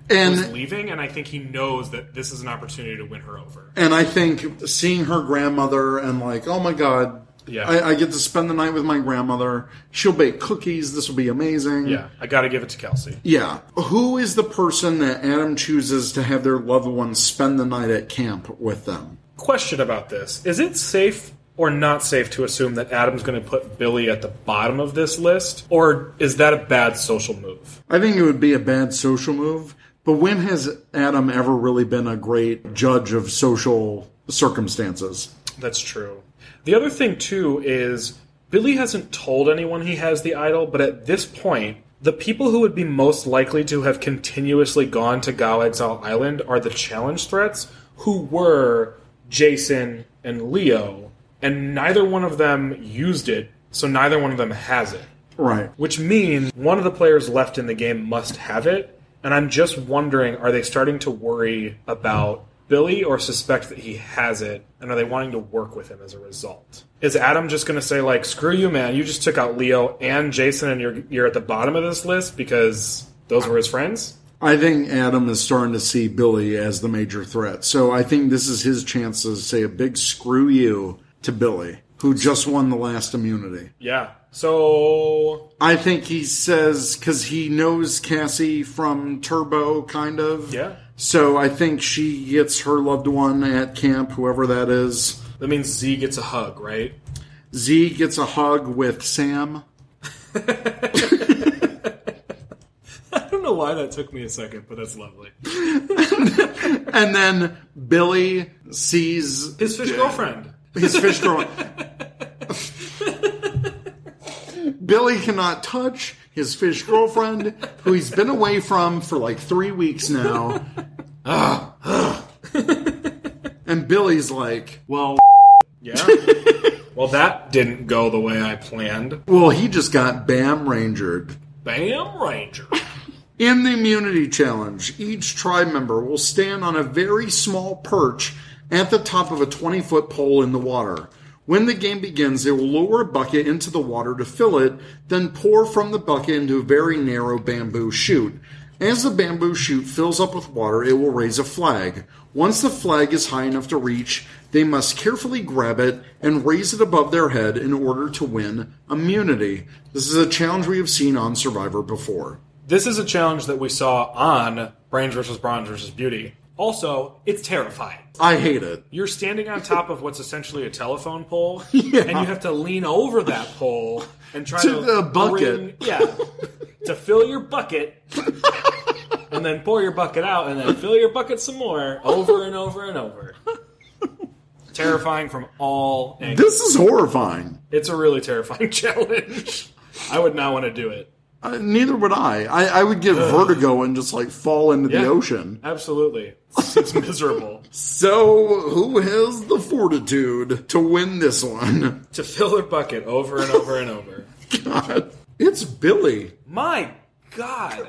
who's And leaving. And I think he knows that this is an opportunity to win her over. and I think seeing her grandmother and like, oh my god, Yeah. I, I get to spend the night with my grandmother. She'll bake cookies. This will be amazing. Yeah, I got to give it to Kelsey. Yeah. Who is the person that Adam chooses to have their loved ones spend the night at camp with them? Question about this Is it safe or not safe to assume that Adam's going to put Billy at the bottom of this list? Or is that a bad social move? I think it would be a bad social move. But when has Adam ever really been a great judge of social circumstances? That's true. The other thing, too, is Billy hasn't told anyone he has the idol, but at this point, the people who would be most likely to have continuously gone to Gao Exile Island are the challenge threats, who were Jason and Leo, and neither one of them used it, so neither one of them has it. Right. Which means one of the players left in the game must have it, and I'm just wondering are they starting to worry about Billy or suspect that he has it, and are they wanting to work with him as a result? Is Adam just going to say, like, screw you, man, you just took out Leo and Jason, and you're, you're at the bottom of this list because those were his friends? I think Adam is starting to see Billy as the major threat. So I think this is his chance to say a big screw you to Billy, who just won the last immunity. Yeah. So, I think he says, because he knows Cassie from Turbo, kind of. yeah. So I think she gets her loved one at camp, whoever that is. That means Z gets a hug, right? Z gets a hug with Sam. *laughs* Know why that took me a second, but that's lovely. *laughs* And then Billy sees His fish girlfriend. his fish girl. Billy cannot touch his fish girlfriend, who he's been away from for like three weeks now. *laughs* and Billy's like, well, Yeah. well, that didn't go the way I planned. well, he just got Bam Rangered. Bam Ranger. In the immunity challenge, each tribe member will stand on a very small perch at the top of a 20 foot pole in the water. When the game begins, they will lower a bucket into the water to fill it, then pour from the bucket into a very narrow bamboo chute. As the bamboo chute fills up with water, it will raise a flag. Once the flag is high enough to reach, they must carefully grab it and raise it above their head in order to win immunity. This is a challenge we have seen on Survivor before. This is a challenge that we saw on Brains versus Brawn versus Beauty. Also, it's terrifying. I hate it. You're standing on top of what's essentially a telephone pole, *laughs* and you have to lean over that pole and try To to, the bucket. bring- yeah, to fill your bucket, *laughs* and then pour your bucket out, and then fill your bucket some more, over and over and over. Terrifying from all angles. This is horrifying. It's a really terrifying *laughs* challenge. I would not want to do it. Uh, neither would I. I. I would get vertigo and just like fall into Yeah. the ocean. Absolutely. It's, it's *laughs* miserable. So, who has the fortitude to win this one? to fill their bucket over and over and over. *laughs* God. It's Billy. My God.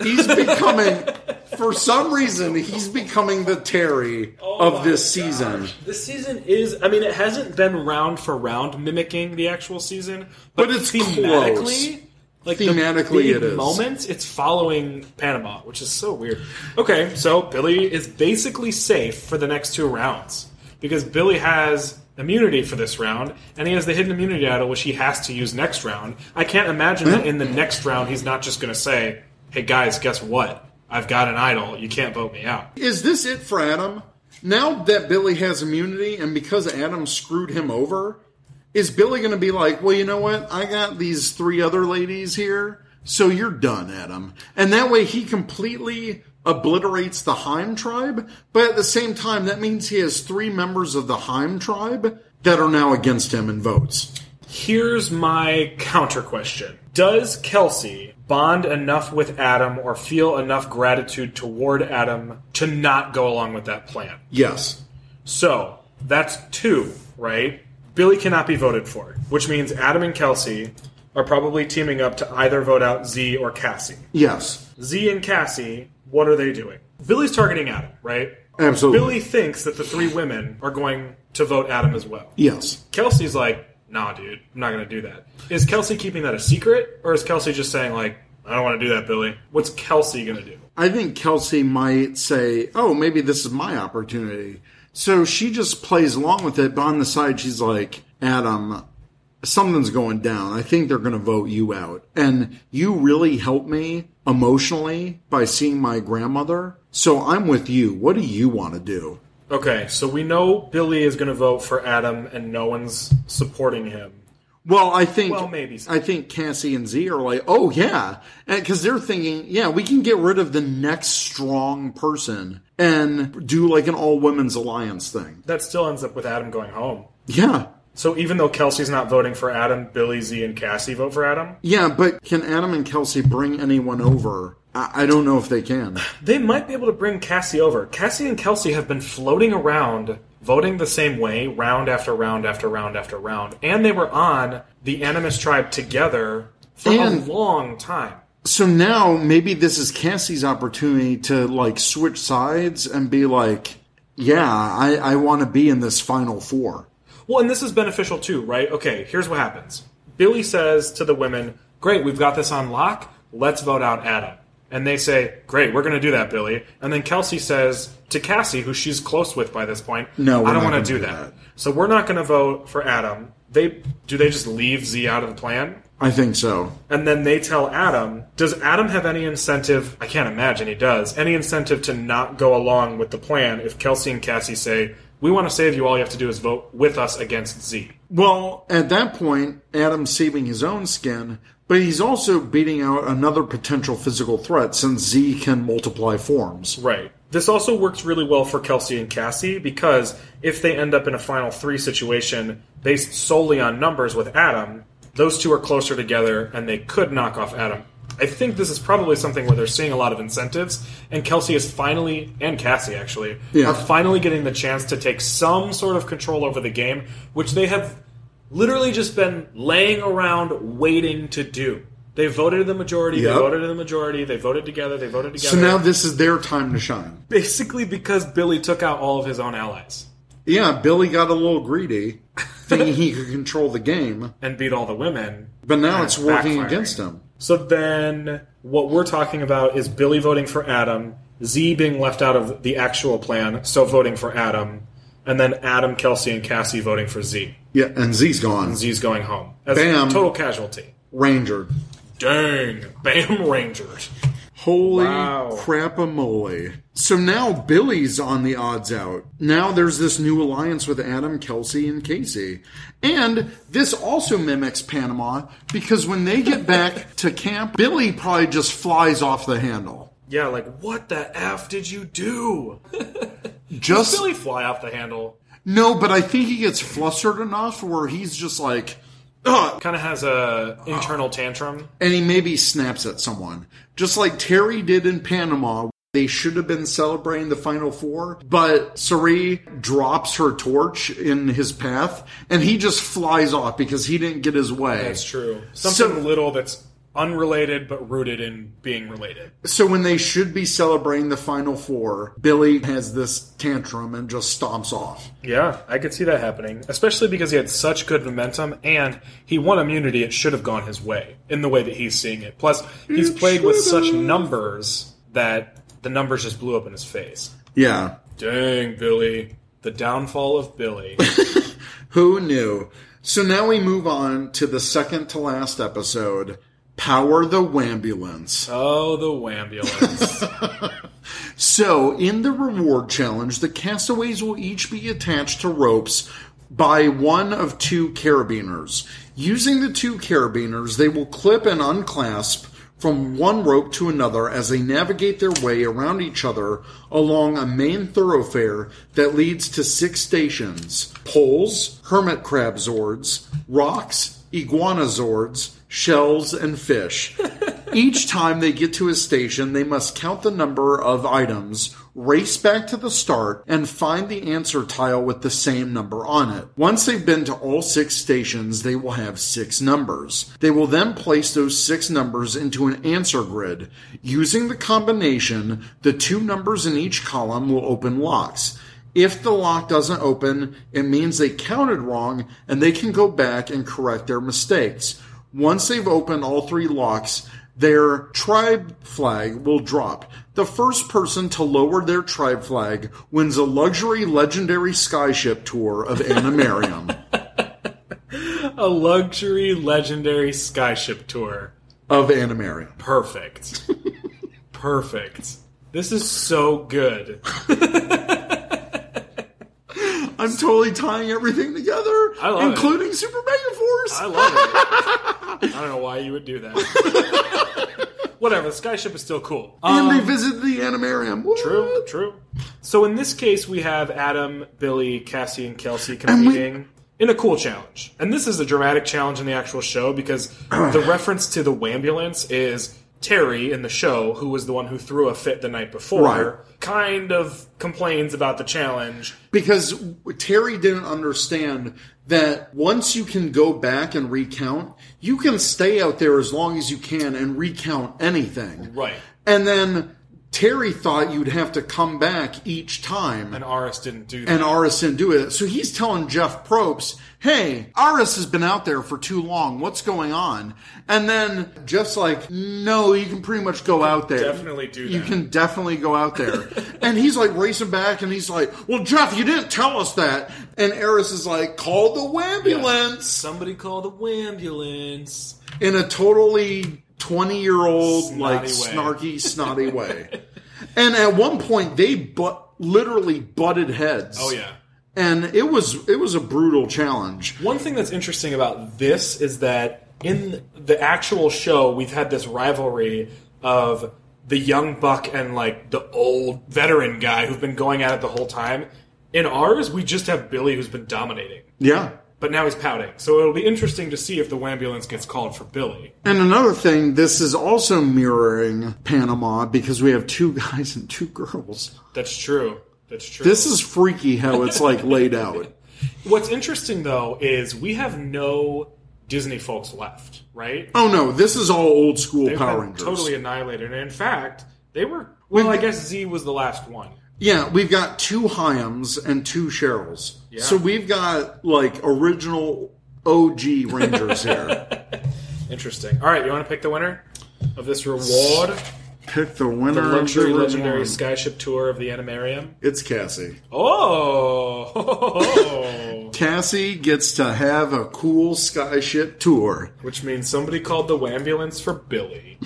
He's becoming, *laughs* for some reason, he's becoming the Terry Oh of this season. This season is, I mean, it hasn't been round for round mimicking the actual season, but, But it's thematically, close. Like Thematically, the it is. moments, it's following Panama, which is so weird. Okay, so Billy is basically safe for the next two rounds because Billy has immunity for this round, and he has the hidden immunity idol, which he has to use next round. I can't imagine that in the next round he's not just going to say, "Hey guys, guess what? I've got an idol. You can't vote me out." Is this it for Adam? Now that Billy has immunity, and because Adam screwed him over, is Billy going to be like, well, you know what? I got these three other ladies here, so you're done, Adam. And that way he completely obliterates the Heim tribe, but at the same time, that means he has three members of the Heim tribe that are now against him in votes. Here's my counter question Does Kelsey bond enough with Adam or feel enough gratitude toward Adam to not go along with that plan? Yes. So, That's two, right? Billy cannot be voted for, which means Adam and Kelsey are probably teaming up to either vote out Z or Cassie. Yes, Z and Cassie, what are they doing? Billy's targeting Adam, right? absolutely. Billy thinks that the three women are going to vote Adam as well. Yes. Kelsey's like, nah, dude, I'm not going to do that. Is Kelsey keeping that a secret, or is Kelsey just saying, like, I don't want to do that, Billy? What's Kelsey going to do? I think Kelsey might say, "Oh, maybe this is my opportunity." So she just plays along with it, but on the side, she's like, "Adam, something's going down. I think they're going to vote you out, and you really helped me emotionally by seeing my grandmother. So I'm with you. What do you want to do?" Okay, so we know Billy is going to vote for Adam, and no one's supporting him. Well, I think Well, maybe so. I think Cassie and Z are like, oh yeah, because they're thinking, yeah, we can get rid of the next strong person and do like an all women's alliance thing. That still ends up with Adam going home. Yeah, So even though Kelsey's not voting for Adam, Billy, Z, and Cassie vote for Adam, yeah, but can Adam and Kelsey bring anyone over? I, I don't know if they can. they might be able to bring Cassie over. Cassie and Kelsey have been floating around, voting the same way, round after round after round after round, and they were on the Animus tribe together for And- a long time. So now maybe this is Cassie's opportunity to like switch sides and be like, yeah, I, I want to be in this final four. Well, and this is beneficial too, right? Okay, here's what happens. Billy says to the women, Great, we've got this on lock. Let's vote out Adam. And they say, Great, we're going to do that, Billy. And then Kelsey says to Cassie, who she's close with by this point, No, I don't want to do that. that." So we're not going to vote for Adam. They do they just leave Z out of the plan? I think so. And then they tell Adam, does Adam have any incentive? I can't imagine he does. Any incentive to not go along with the plan if Kelsey and Cassie say, we want to save you, all you have to do is vote with us against Z? Well, at that point, Adam's saving his own skin, but he's also beating out another potential physical threat since Z can multiply forms. Right. This also works really well for Kelsey and Cassie because if they end up in a final three situation based solely on numbers with Adam, those two are closer together and they could knock off Adam. I think this is probably something where they're seeing a lot of incentives, and Kelsey is finally, and Cassie actually, Yeah. are finally getting the chance to take some sort of control over the game, which they have literally just been laying around waiting to do. They voted the majority, Yep. they voted the majority, they voted together, they voted together So now this is their time to shine. basically because Billy took out all of his own allies Yeah, Billy got a little greedy, thinking he could control the game, *laughs* and beat all the women. but now it's working backfiring. against him. So then what we're talking about is Billy voting for Adam, Z being left out of the actual plan, so voting for Adam, and then Adam, Kelsey, and Cassie voting for Z. Yeah, and Z's gone. Z's going home. As Bam. a total casualty. Ranger. Dang. *laughs* Bam Rangers. Holy Wow. crap-a-moly. So now Billy's on the odds out. Now there's this new alliance with Adam, Kelsey, and Casey. And this also mimics Panama because when they get *laughs* back to camp, Billy probably just flies off the handle. Yeah, like, what the F did you do? *laughs* Just Billy fly off the handle. No, but I think he gets flustered enough where he's just like, ugh, Kind of has a internal tantrum. and he maybe snaps at someone. Just like Terry did in Panama. They should have been celebrating the Final Four, but Cirie drops her torch in his path, and he just flies off because he didn't get his way. That's true. Something So- little that's unrelated but rooted in being related. So when they should be celebrating the Final Four, Billy has this tantrum and just stomps off. Yeah, I could see that happening, especially because he had such good momentum and he won immunity. It should have gone his way in the way that he's seeing it. Plus, he's played with such numbers that the numbers just blew up in his face. Yeah. Dang, Billy. The downfall of Billy. *laughs* Who knew? So now we move on to the second to last episode Power the Wambulance. oh, the wambulance. *laughs* So, in the reward challenge, the castaways will each be attached to ropes by one of two carabiners. Using the two carabiners, they will clip and unclasp from one rope to another as they navigate their way around each other along a main thoroughfare that leads to six stations poles, hermit crab zords, rocks, iguana zords, shells, and fish. *laughs* Each time they get to a station, they must count the number of items, race back to the start, and find the answer tile with the same number on it. Once they've been to all six stations, they will have six numbers. They will then place those six numbers into an answer grid. Using the combination, the two numbers in each column will open locks. If the lock doesn't open, it means they counted wrong and they can go back and correct their mistakes. Once they've opened all three locks, their tribe flag will drop. The first person to lower their tribe flag wins a luxury legendary skyship tour of Animarium. *laughs* A luxury legendary skyship tour. of Animarium. Perfect. Perfect. This is so good. *laughs* I'm totally tying everything together, I love it. including Super Mega Force. I love it. *laughs* I don't know why you would do that. *laughs* Whatever, the skyship is still cool. and they Um, visit the Animarium. What? True, true. So in this case, we have Adam, Billy, Cassie, and Kelsey And we- competing in a cool challenge. And this is a dramatic challenge in the actual show because the *clears throat* reference to the wambulance is Terry in the show, who was the one who threw a fit the night before, Right. kind of complains about the challenge. because Terry didn't understand that once you can go back and recount, you can stay out there as long as you can and recount anything. Right. And then Terry thought you'd have to come back each time. And Aras didn't do that. and Aras didn't do it. So he's telling Jeff Probst, hey, Aras has been out there for too long. What's going on? And then Jeff's like, no, you can pretty much go out there. definitely do You can definitely go out there. *laughs* and he's like racing back and he's like, well, Jeff, you didn't tell us that. And Aris is like, call the ambulance Somebody call the ambulance. in a totally 20 year old, like way. snarky, snotty *laughs* way. And at one point, they but literally butted heads. Oh yeah. and it was it was a brutal challenge. One thing that's interesting about this is that in the actual show, we've had this rivalry of the young buck and like the old veteran guy who've been going at it the whole time. In ours, we just have Billy who's been dominating, Yeah. But now he's pouting. So it'll be interesting to see if the ambulance gets called for Billy. And another thing, this is also mirroring Panama because we have two guys and two girls. That's true. That's true. This is freaky how it's like laid out. *laughs* What's interesting though is we have no Disney folks left, right? Oh no, this is all old school They've Power Rangers. totally annihilated. And in fact, they were. Well, I guess Z was the last one. Yeah, we've got two Hyams and two Cheryls. Yeah. So we've got like original OG Rangers here. *laughs* Interesting. All right, you want to pick the winner of this reward? Pick the The winner luxury of the legendary reward. skyship tour of the Animarium. It's Cassie. Oh, *laughs* *laughs* Cassie gets to have a cool skyship tour. which means somebody called the ambulance for Billy.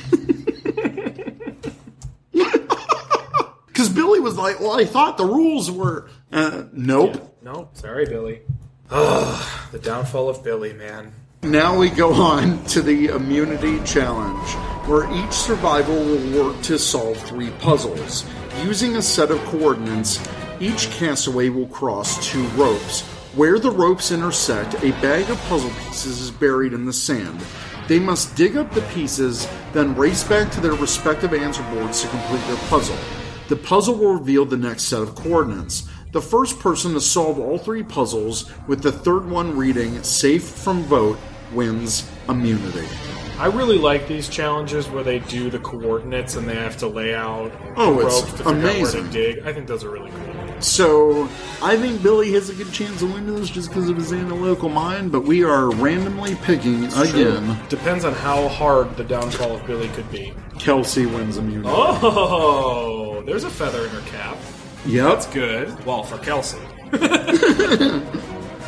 Because Billy was like, well, I thought the rules were. Uh, nope. No, sorry, Billy. *sighs* Ugh, the downfall of Billy, man. Now we go on to the immunity challenge, where each survivor will work to solve three puzzles. Using a set of coordinates, each castaway will cross two ropes. Where the ropes intersect, a bag of puzzle pieces is buried in the sand. They must dig up the pieces, then race back to their respective answer boards to complete their puzzle. The puzzle will reveal the next set of coordinates. The first person to solve all three puzzles, with the third one reading safe from vote, wins immunity. I really like these challenges where they do the coordinates and they have to lay out Oh, ropes to figure amazing. out where to dig. I think those are really cool. So, I think Billy has a good chance of winning this just because of his analytical mind, but we are randomly picking again. Depends on how hard the downfall of Billy could be. Kelsey wins immunity. Oh, there's a feather in her cap. yep. That's good. Well, for Kelsey. *laughs*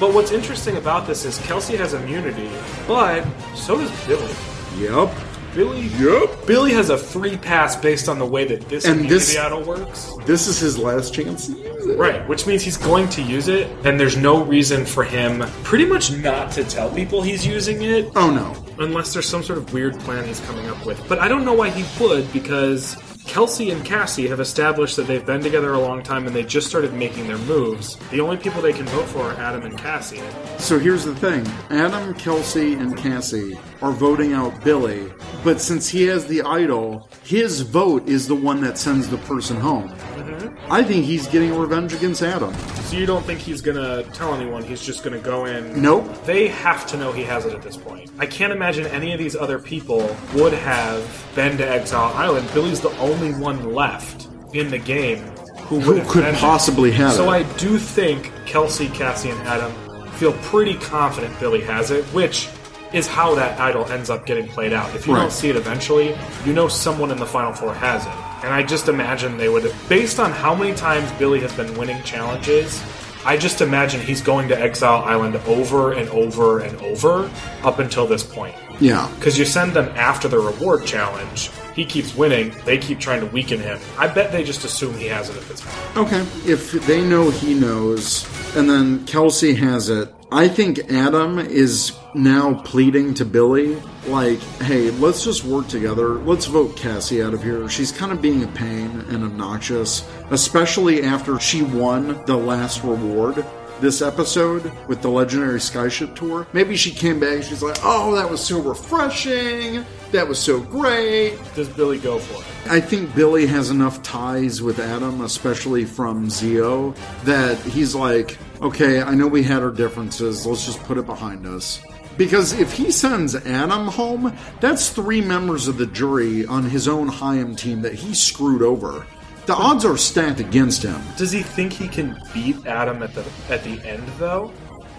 but what's interesting about this is Kelsey has immunity, but so does Billy. Yep. Billy, Yep. Billy has a free pass based on the way that this And this- idol works. This is his last chance to use it. Right, which means he's going to use it, and there's no reason for him pretty much not to tell people he's using it, Oh no. unless there's some sort of weird plan he's coming up with. But I don't know why he would, because Kelsey and Cassie have established that they've been together a long time and they just started making their moves. The only people they can vote for are Adam and Cassie. So here's the thing Adam, Kelsey, and Cassie are voting out Billy, but since he has the idol, his vote is the one that sends the person home. Mm-hmm. I think he's getting revenge against Adam. So you don't think he's gonna tell anyone? He's just gonna go in. Nope. They have to know he has it at this point. I can't imagine any of these other people would have been to Exile Island. Billy's the only one left in the game who, Who have could possibly have So it? I do think Kelsey, Cassie, and Adam feel pretty confident Billy has it, which is how that idol ends up getting played out. If you Right. don't see it eventually, you know someone in the Final Four has it. And I just imagine they would, based on how many times Billy has been winning challenges, I just imagine he's going to Exile Island over and over and over up until this point. Yeah. Because you send them after the reward challenge, he keeps winning, they keep trying to weaken him. I bet they just assume he has it at this point. Okay. If they know he knows, and then Kelsey has it, I think Adam is now pleading to Billy, like, hey, let's just work together. Let's vote Cassie out of here. She's kind of being a pain and obnoxious, especially after she won the last reward. This episode with the legendary Skyship tour, maybe she came back. She's like, "Oh, that was so refreshing. That was so great." Does Billy go for it? I think Billy has enough ties with Adam, especially from Zeo, that he's like, okay, I know we had our differences. Let's just put it behind us. Because if he sends Adam home, that's three members of the jury on his own Hyam team that he screwed over. The odds are stacked against him. Does he think he can beat Adam at the at the end though?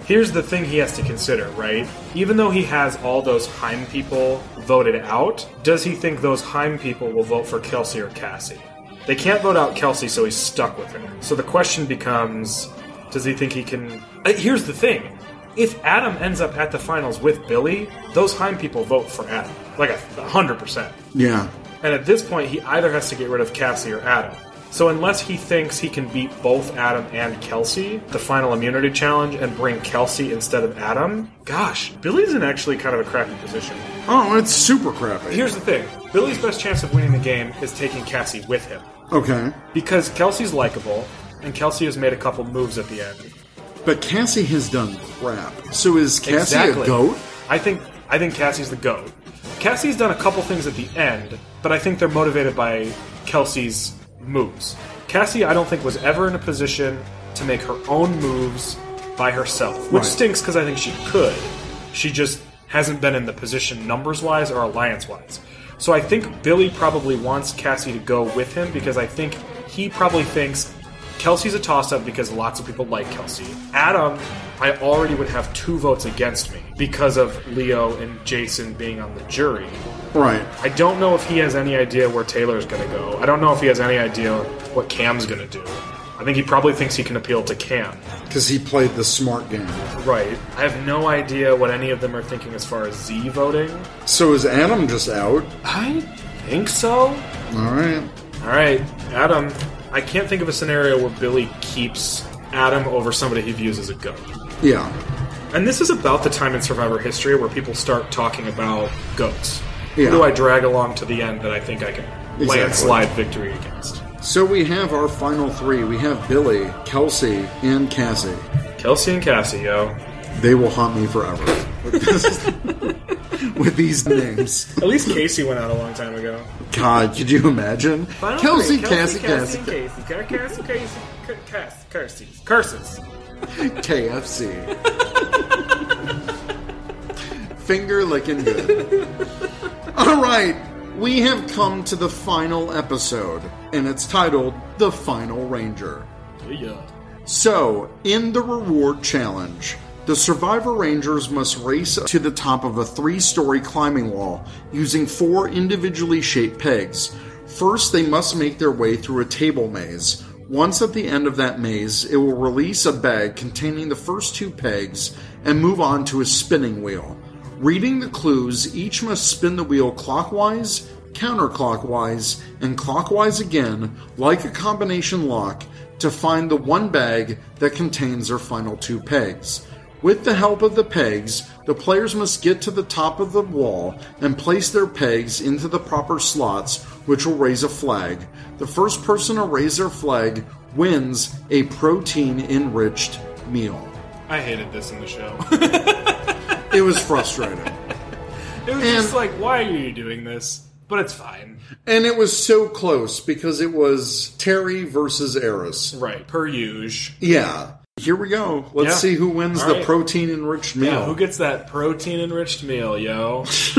Here's the thing he has to consider, right? Even though he has all those Heim people voted out, does he think those Heim people will vote for Kelsey or Cassie? They can't vote out Kelsey, so he's stuck with her. So the question becomes does he think he can. Uh, here's the thing if Adam ends up at the finals with Billy, those Heim people vote for Adam. Like a 100%. Yeah. And at this point, he either has to get rid of Cassie or Adam. So unless he thinks he can beat both Adam and Kelsey, the final immunity challenge, and bring Kelsey instead of Adam, gosh, Billy's in actually kind of a crappy position. Oh, it's super crappy. Here's the thing Billy's best chance of winning the game is taking Cassie with him. Okay. Because Kelsey's likable, and Kelsey has made a couple moves at the end. But Cassie has done crap. So is Cassie a goat? I think I think Cassie's the goat. Cassie's done a couple things at the end, but I think they're motivated by Kelsey's moves. Cassie, I don't think was ever in a position to make her own moves by herself, which Right. stinks because I think she could. She just hasn't been in the position numbers wise or alliance wise. So I think Billy probably wants Cassie to go with him because I think he probably thinks Kelsey's a toss up because lots of people like Kelsey. Adam, I already would have two votes against me because of Leo and Jason being on the jury. Right. I don't know if he has any idea where Taylor's going to go. I don't know if he has any idea what Cam's going to do. I think he probably thinks he can appeal to Cam. Because he played the smart game. Right. I have no idea what any of them are thinking as far as Z voting. So is Adam just out? I think so. All right. All right, Adam. I can't think of a scenario where Billy keeps Adam over somebody he views as a goat. Yeah. And this is about the time in Survivor history where people start talking about goats. Yeah. Who do I drag along to the end that I think I can Exactly. landslide victory against? So we have our final three. We have Billy, Kelsey, and Cassie. Kelsey and Cassie, yo. They will haunt me forever *laughs* with these names. At least Casey went out a long time ago. God, could you imagine? Final Kelsey, three, Cassie, Cassie, Cassie, Cassie, Cassie, Cassie, Cassie, Cassie, Cassie, curses. KFC. Finger licking good. All right, we have come to the final episode, and it's titled The Final Ranger. Yeah. So, in the reward challenge, the Survivor Rangers must race to the top of a three story climbing wall using four individually shaped pegs. First, they must make their way through a table maze. Once at the end of that maze, it will release a bag containing the first two pegs and move on to a spinning wheel. Reading the clues, each must spin the wheel clockwise, counterclockwise, and clockwise again, like a combination lock, to find the one bag that contains their final two pegs. With the help of the pegs, the players must get to the top of the wall and place their pegs into the proper slots which will raise a flag. The first person to raise their flag wins a protein enriched meal. I hated this in the show. *laughs* *laughs* It was frustrating. it was just like, why are you doing this? But it's fine. and it was so close because it was Terry versus Aras. Right. Per usual. Yeah. Here we go. Let's Yeah. see who wins All the right. protein enriched meal. Yeah, who gets that protein enriched meal, yo? *laughs*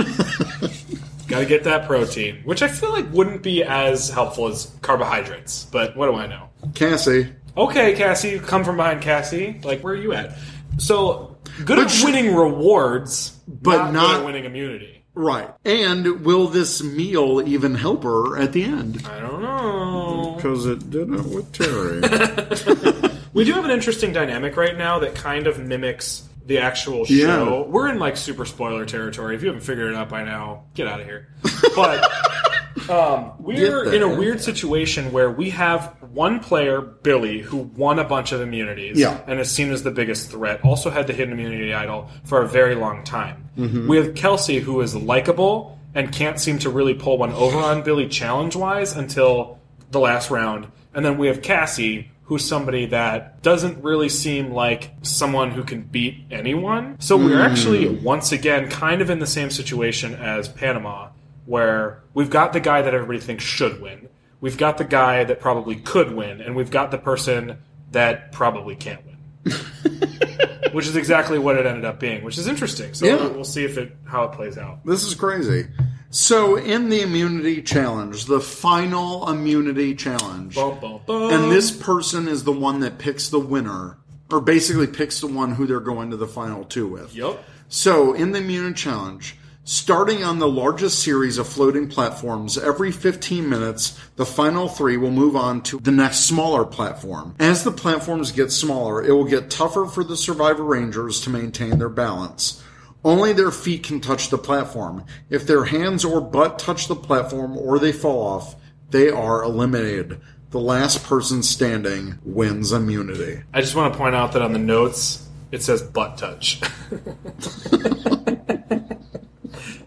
Gotta get that protein. Which I feel like wouldn't be as helpful as carbohydrates, but what do I know? Cassie. Okay, Cassie, come from behind Cassie. Like, where are you at? So, good But at sh- winning rewards, But not, not- good at winning immunity. Right. And will this meal even help her at the end? I don't know. Because it didn't with Terry. *laughs* We do have an interesting dynamic right now that kind of mimics the actual show. Yeah. We're in like super spoiler territory. If you haven't figured it out by now, get out of here. *laughs* But um, we're in a weird situation where we have one player, Billy, who won a bunch of immunities Yeah. and is seen as the biggest threat. Also had the hidden immunity idol for a very long time. Mm-hmm. We have Kelsey, who is likable and can't seem to really pull one over on Billy challenge wise until the last round. And then we have Cassie, who's somebody that doesn't really seem like someone who can beat anyone. So we're hmm. actually once again kind of in the same situation as Panama, where we've got the guy that everybody thinks should win. We've got the guy that probably could win, and we've got the person that probably can't win. *laughs* which is exactly what it ended up being, which is interesting. So Yeah. we'll see if it how it plays out. this is crazy. So, in the immunity challenge, the final immunity challenge, Bum, bum, bum. and this person is the one that picks the winner, or basically picks the one who they're going to the final two with. Yup. So, in the Immunity Challenge, starting on the largest series of floating platforms, every 15 minutes, the final three will move on to the next smaller platform. As the platforms get smaller, it will get tougher for the Survivor Rangers to maintain their balance. Only their feet can touch the platform. If their hands or butt touch the platform or they fall off, they are eliminated. The last person standing wins immunity. I just want to point out that on the notes it says butt touch. *laughs*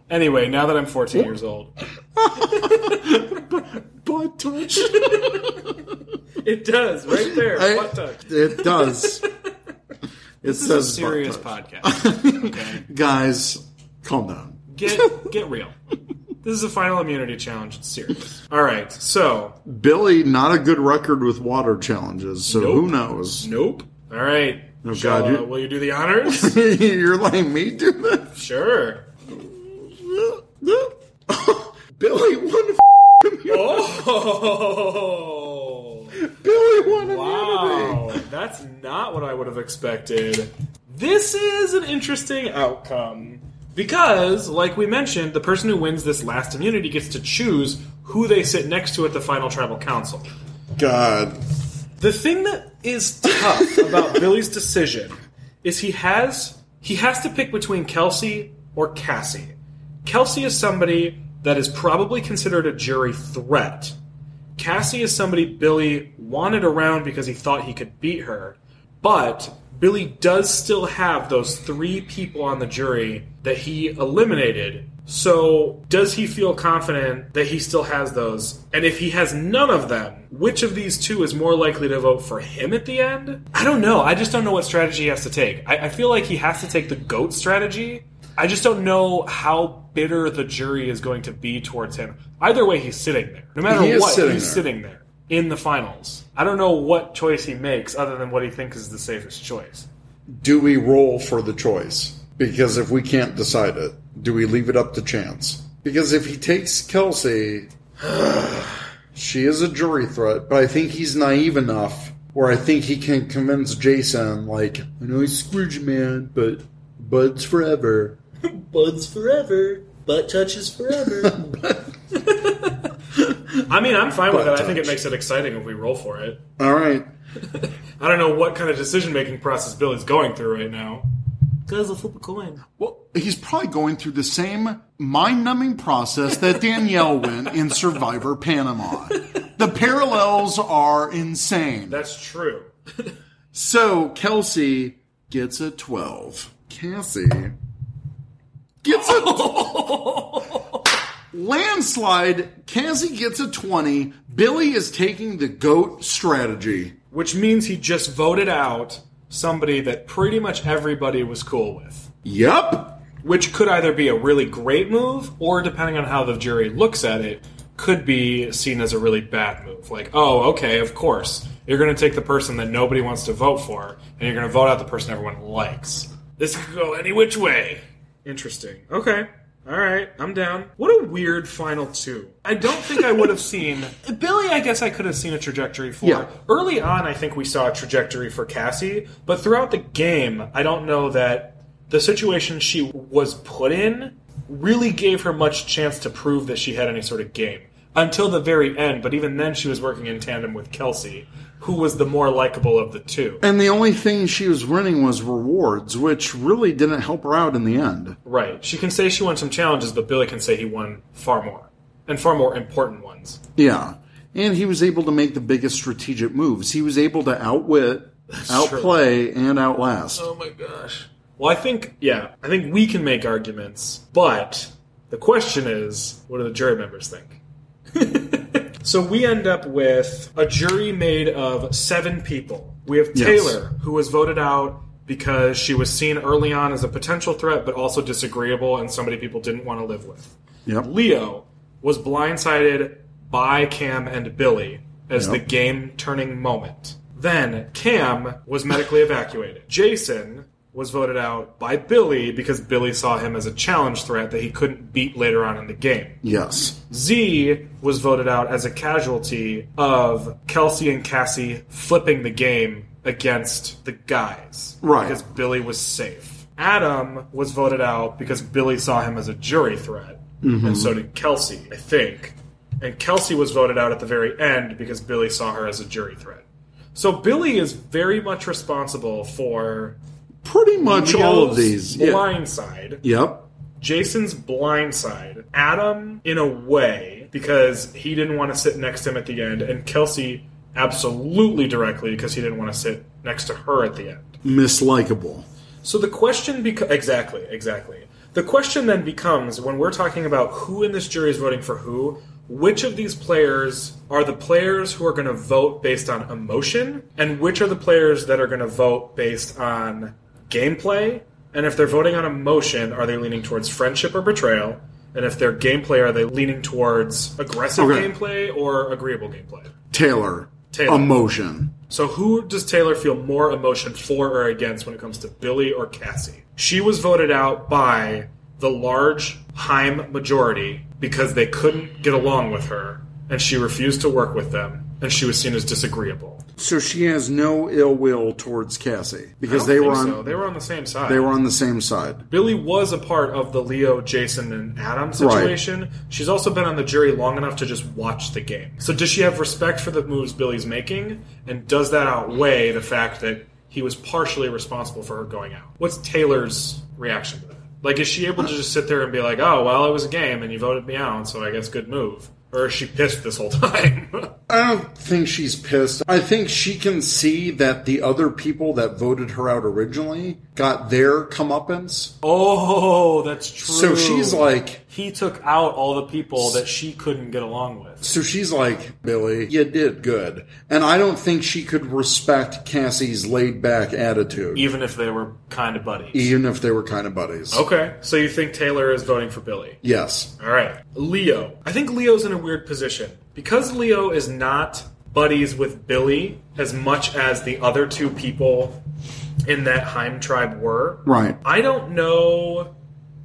anyway, now that I'm 14 years old, *laughs* Butt touch? it does right there. I- butt touch. It does. It This is a serious podcast. Okay, *laughs* Guys, calm down. get get real. This is a final immunity challenge. It's serious. All right, so Billy, not a good record with water challenges, so Nope. who knows? nope. All right. Oh, Shall, God, uh, will you do the honors? *laughs* You're letting me do that? sure. *laughs* Billy won. Oh. Billy won immunity. Wow, that's not what I would have expected. This is an interesting outcome. Because, like we mentioned, the person who wins this last immunity gets to choose who they sit next to at the final tribal council. God. The thing that is tough about Billy's decision is he has he has to pick between Kelsey or Cassie. Kelsey is somebody that is probably considered a jury threat. Cassie is somebody Billy wanted around because he thought he could beat her. But Billy does still have those three people on the jury that he eliminated. So, does he feel confident that he still has those? And if he has none of them, which of these two is more likely to vote for him at the end? I don't know. I just don't know what strategy he has to take. I, I feel like he has to take the GOAT strategy. I just don't know how bitter the jury is going to be towards him. Either way, he's sitting there. No matter what, sitting he's there. sitting there in the finals. I don't know what choice he makes other than what he thinks is the safest choice. Do we roll for the choice? Because if we can't decide it, do we leave it up to chance? Because if he takes Kelsey, *sighs* she is a jury threat, but I think he's naive enough where I think he can convince Jason, like, I know he's Scrooge man, but buds forever. *laughs* Buds forever. Butt touches forever. *laughs* I mean, I'm fine with it. Butt I think it touch. makes it exciting if we roll for it. All right. *laughs* I don't know what kind of decision making process Billy's going through right now. Guys, I'll flip a coin. Well, he's probably going through the same mind numbing process that Danielle went in Survivor Panama. The parallels are insane. That's true. So Kelsey gets a 12. Cassie gets a. *laughs* Landslide, Cassie gets a 20. Billy is taking the GOAT strategy. Which means he just voted out somebody that pretty much everybody was cool with. Yep. Which could either be a really great move, or depending on how the jury looks at it, could be seen as a really bad move. Like, oh, okay, of course. You're going to take the person that nobody wants to vote for, and you're going to vote out the person everyone likes. This could go any which way. Interesting. Okay. All right, I'm down. What a weird final two. I don't think I would have *laughs* seen Billy. I guess I could have seen a trajectory for. Yeah. Early on, I think we saw a trajectory for Cassie, but throughout the game, I don't know that the situation she was put in really gave her much chance to prove that she had any sort of game until the very end. But even then, she was working in tandem with Kelsey, who was the more likable of the two. And the only thing she was winning was rewards, which really didn't help her out in the end. Right. She can say she won some challenges, but Billy can say he won far more. And far more important ones. Yeah. And he was able to make the biggest strategic moves. He was able to outwit, outplay, and outlast. Oh my gosh. Well, I think, yeah, I think we can make arguments, but the question is, what do the jury members think? *laughs* so we end up with a jury made of seven people. We have Yes. Taylor, who was voted out because she was seen early on as a potential threat, but also disagreeable and somebody people didn't want to live with. Yep. Leo was blindsided by Cam and Billy as Yep. the game turning moment. Then Cam was medically evacuated. Jason was voted out by Billy because Billy saw him as a challenge threat that he couldn't beat later on in the game. Yes. Z was voted out as a casualty of Kelsey and Cassie flipping the game against the guys. Right. Because Billy was safe. Adam was voted out because Billy saw him as a jury threat. And mm-hmm. so did Kelsey, I think. And Kelsey was voted out at the very end because Billy saw her as a jury threat. So Billy is very much responsible for Pretty much all of Leo's these. Yeah. blind side Yep. Jason's blind side. Adam, in a way, because he didn't want to sit next to him at the end, and Kelsey absolutely directly because he didn't want to sit next to her at the end. Mislikable. So the question becomes exactly, exactly. The question then becomes when we're talking about who in this jury is voting for who, which of these players are the players who are going to vote based on emotion, and which are the players that are going to vote based on gameplay? And if they're voting on emotion, are they leaning towards friendship or betrayal? And if they're gameplay, are they leaning towards aggressive Okay. gameplay or agreeable gameplay? Taylor. Taylor. Emotion. So who does Taylor feel more emotion for or against when it comes to Billy or Cassie? She was voted out by the large Heim majority because they couldn't get along with her and she refused to work with them and she was seen as disagreeable. So she has no ill will towards Cassie because they were on so. they were on the same side. they were on the same side. Billy was a part of the Leo, Jason, and Adam situation. She's also been on the jury long enough to just watch the game. So does she have respect for the moves Billy's making? And does that outweigh the fact that he was partially responsible for her going out? What's Taylor's reaction to that? Like, is she able to uh, just sit there and be like, oh, well, it was a game and you voted me out, so I guess good move? Or is she pissed this whole time? *laughs* I don't think she's pissed. I think she can see that the other people that voted her out originally got their comeuppance. oh, that's true. So she's like, he took out all the people that she couldn't get along with. so she's like, Billy, you did good. And I don't think she could respect Cassie's laid back attitude, Even if they were kind of buddies. even if they were kind of buddies. Okay, so you think Taylor is voting for Billy? Yes. All right, Leo. I think Leo's in a weird position because Leo is not buddies with Billy as much as the other two people in that Heim tribe were. Right. I don't know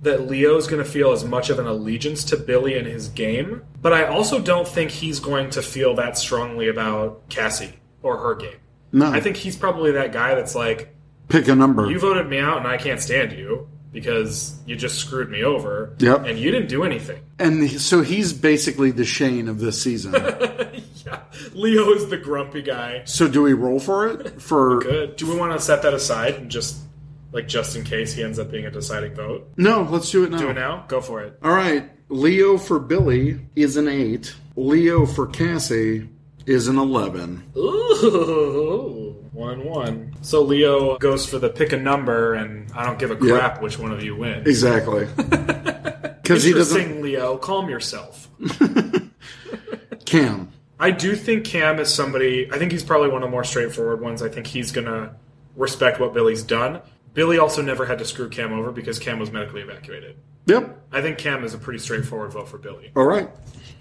that Leo's going to feel as much of an allegiance to Billy in his game, but I also don't think he's going to feel that strongly about Cassie or her game. No. I think he's probably that guy that's like, Pick a number. you voted me out and I can't stand you because you just screwed me over. Yep. And you didn't do anything. and so he's basically the Shane of this season. *laughs* Yeah. Leo is the grumpy guy. so do we roll for it? For Good. Do we want to set that aside and just, like, just in case he ends up being a deciding vote? No, let's do it now. Do it now? Go for it. All right. Leo for Billy is an 8. Leo for Cassie is an 11. Ooh. One one. So Leo goes for the pick a number, and I don't give a crap which one of you wins. Exactly. *laughs* 'Cause he doesn't- Interesting, Leo. Calm yourself. *laughs* Cam. I do think Cam is somebody. I think he's probably one of the more straightforward ones. I think he's gonna respect what Billy's done. Billy also never had to screw Cam over because Cam was medically evacuated. Yep. I think Cam is a pretty straightforward vote for Billy. All right.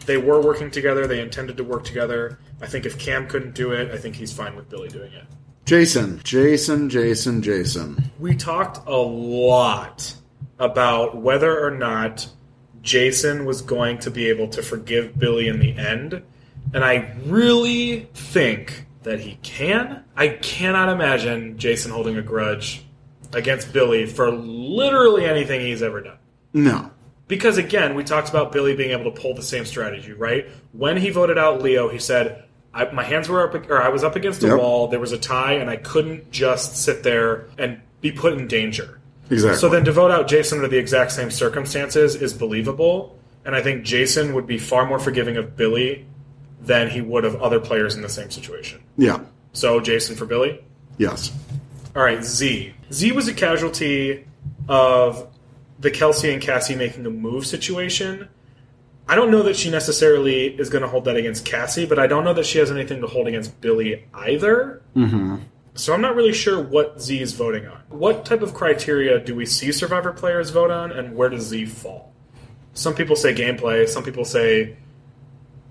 They were working together. They intended to work together. I think if Cam couldn't do it, I think he's fine with Billy doing it. Jason. Jason, Jason, Jason. We talked a lot about whether or not Jason was going to be able to forgive Billy in the end. And I really think that he can. I cannot imagine Jason holding a grudge against Billy for literally anything he's ever done. No. Because again, we talked about Billy being able to pull the same strategy, right? When he voted out Leo, he said, I, "My hands were up, or I was up against a Yep. wall. There was a tie, and I couldn't just sit there and be put in danger." Exactly. So then to vote out Jason under the exact same circumstances is believable, and I think Jason would be far more forgiving of Billy than he would of other players in the same situation. Yeah. So Jason for Billy. Yes. All right, Z. Z was a casualty of the Kelsey and Cassie making a move situation. I don't know that she necessarily is going to hold that against Cassie, but I don't know that she has anything to hold against Billy either. Mm-hmm. So I'm not really sure what Z is voting on. What type of criteria do we see Survivor players vote on, and where does Z fall? Some people say gameplay. Some people say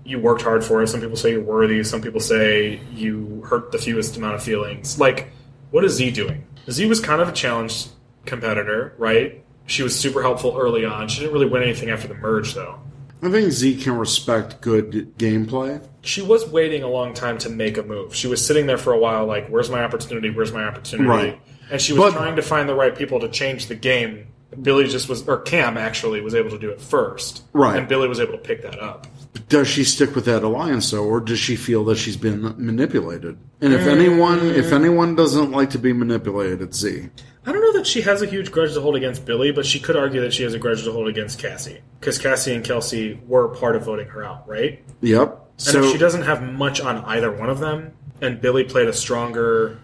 you worked hard for it. Some people say you're worthy. Some people say you hurt the fewest amount of feelings. Like, what is Z doing? Z was kind of a challenge competitor, right? She was super helpful early on. She didn't really win anything after the merge, though. I think Z can respect good gameplay. She was waiting a long time to make a move. She was sitting there for a while, like, "Where's my opportunity? Where's my opportunity?" Right. And she was But- trying to find the right people to change the game. Billy just was, or Cam actually was able to do it first, Right. And Billy was able to pick that up. Does she stick with that alliance though, or does she feel that she's been manipulated? And if mm. anyone, if anyone doesn't like to be manipulated, it's Z. I don't know that she has a huge grudge to hold against Billy, but she could argue that she has a grudge to hold against Cassie because Cassie and Kelsey were part of voting her out, right? Yep. And So if she doesn't have much on either one of them, and Billy played a stronger,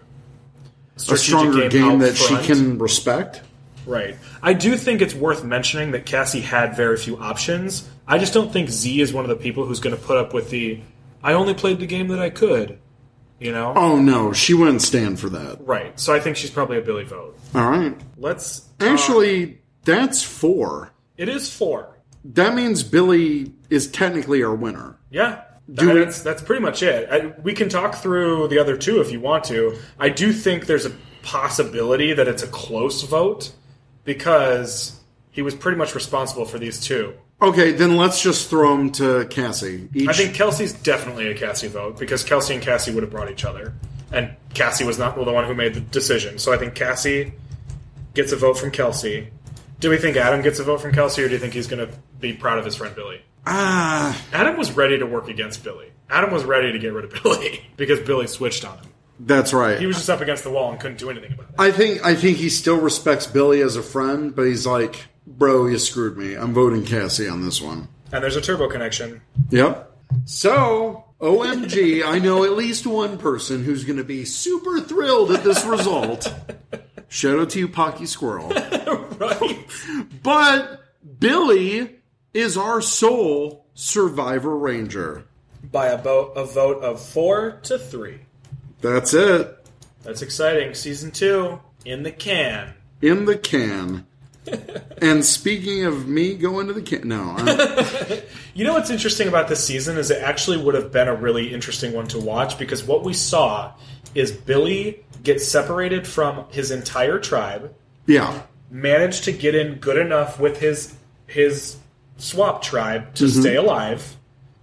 a stronger game, out that front, she can respect. Right. I do think it's worth mentioning that Cassie had very few options. I just don't think Z is one of the people who's going to put up with the I only played the game that I could. You know? Oh no, she wouldn't stand for that. Right. So I think she's probably a Billy vote. All right. Let's uh, Actually, that's four. it is 4. That means Billy is technically our winner. Yeah. Do that's that's pretty much it. I, we can talk through the other two if you want to. I do think there's a possibility that it's a close vote because he was pretty much responsible for these two. Okay, then let's just throw them to Cassie. Each, I think Kelsey's definitely a Cassie vote because Kelsey and Cassie would have brought each other, and Cassie was not the one who made the decision. So I think Cassie gets a vote from Kelsey. Do we think Adam gets a vote from Kelsey, or do you think he's going to be proud of his friend Billy? ah, Adam was ready to work against Billy. Adam was ready to get rid of Billy *laughs* because Billy switched on him. that's right. He was just up against the wall and couldn't do anything about it. I think I think he still respects Billy as a friend, but he's like, bro, you screwed me. I'm voting Cassie on this one. And there's a turbo connection. Yep. So, OMG, I know at least one person who's going to be super thrilled at this result. *laughs* Shout out to you, Pocky Squirrel. *laughs* Right. But Billy is our sole Survivor Ranger. By a vote, a vote of four to three. That's it. That's exciting. Season two in the can. In the can. And speaking of me going to the can, no, *laughs* You know what's interesting about this season is it actually would have been a really interesting one to watch because what we saw is Billy get separated from his entire tribe, yeah, managed to get in good enough with his his swap tribe to Mm-hmm. stay alive,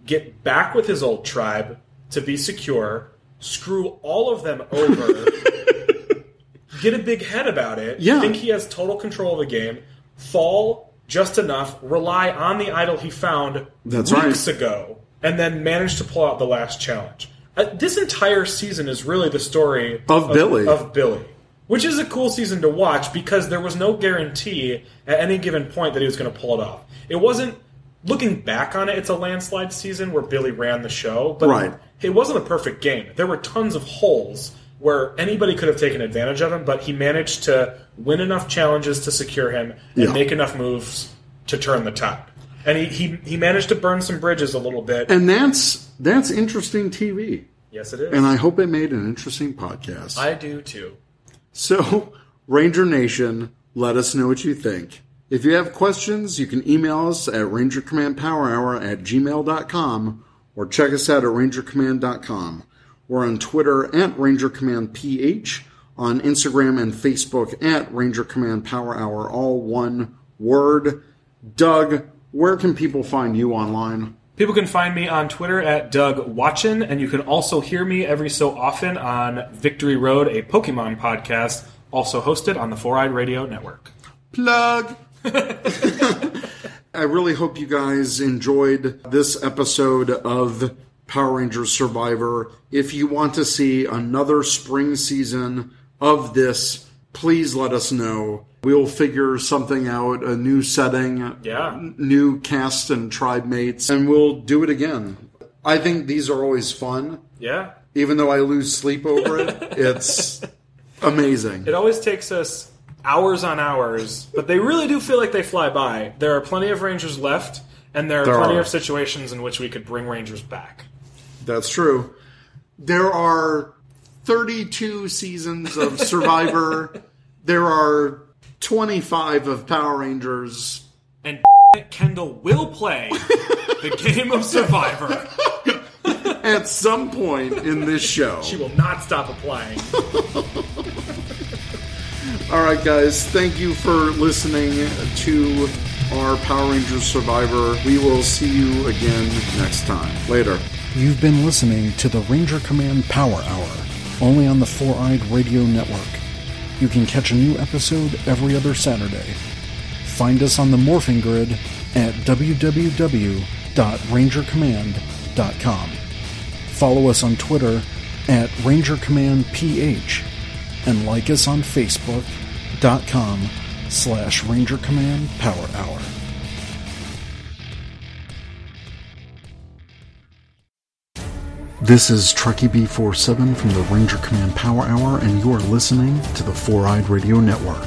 get back with his old tribe to be secure, screw all of them over, *laughs* get a big head about it, Yeah. think he has total control of the game, fall just enough, rely on the idol he found That's weeks right. ago, and then manage to pull out the last challenge. Uh, this entire season is really the story Of Billy. Of Billy. Which is a cool season to watch because there was no guarantee at any given point that he was going to pull it off. It wasn't looking back on it, it's a landslide season where Billy ran the show, but Right. it wasn't a perfect game. There were tons of holes where anybody could have taken advantage of him, but he managed to win enough challenges to secure him and Yeah. make enough moves to turn the tide. And he, he, he managed to burn some bridges a little bit. And that's that's interesting TV. yes, it is. And I hope it made an interesting podcast. I do too. So, Ranger Nation, let us know what you think. If you have questions, you can email us at rangercommandpowerhour at gmail.com or check us out at rangercommand.com. We're on Twitter at rangercommandph, on Instagram and Facebook at Ranger Command Power Hour, all one word. Doug, where can people find you online? People can find me on Twitter at Doug Watchin, and you can also hear me every so often on Victory Road, a Pokemon podcast, also hosted on the Four Eyed Radio Network. Plug. *laughs* *laughs* I really hope you guys enjoyed this episode of Power Rangers Survivor. If you want to see another spring season of this, please let us know. We'll figure something out, a new setting, Yeah. new cast and tribe mates, and we'll do it again. I think these are always fun. Yeah. Even though I lose sleep over it, *laughs* it's amazing. It always takes us hours on hours, but they really do feel like they fly by. There are plenty of Rangers left, and there are There plenty are. of situations in which we could bring Rangers back. That's true. There are 32 seasons of *laughs* Survivor. there are 25 of Power Rangers. And *laughs* Kendall will play the game of Survivor. *laughs* At some point in this show. She will not stop applying. All right, guys. Thank you for listening to our Power Rangers Survivor. We will see you again next time. Later. You've been listening to the Ranger Command Power Hour, only on the Four Eyed Radio Network. You can catch a new episode every other Saturday. Find us on the Morphing Grid at www.rangercommand.com. Follow us on Twitter at RangerCommandPH and like us on Facebook.com slash Ranger Command Power Hour. This is Truckee B47 from the Ranger Command Power Hour, and you are listening to the Four Eyed Radio Network.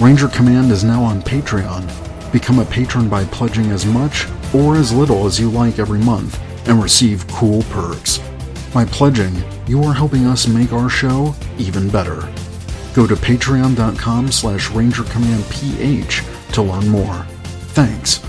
Ranger Command is now on Patreon. Become a patron by pledging as much or as little as you like every month and receive cool perks. By pledging, you are helping us make our show even better. Go to patreon.com slash rangercommandph to learn more. Thanks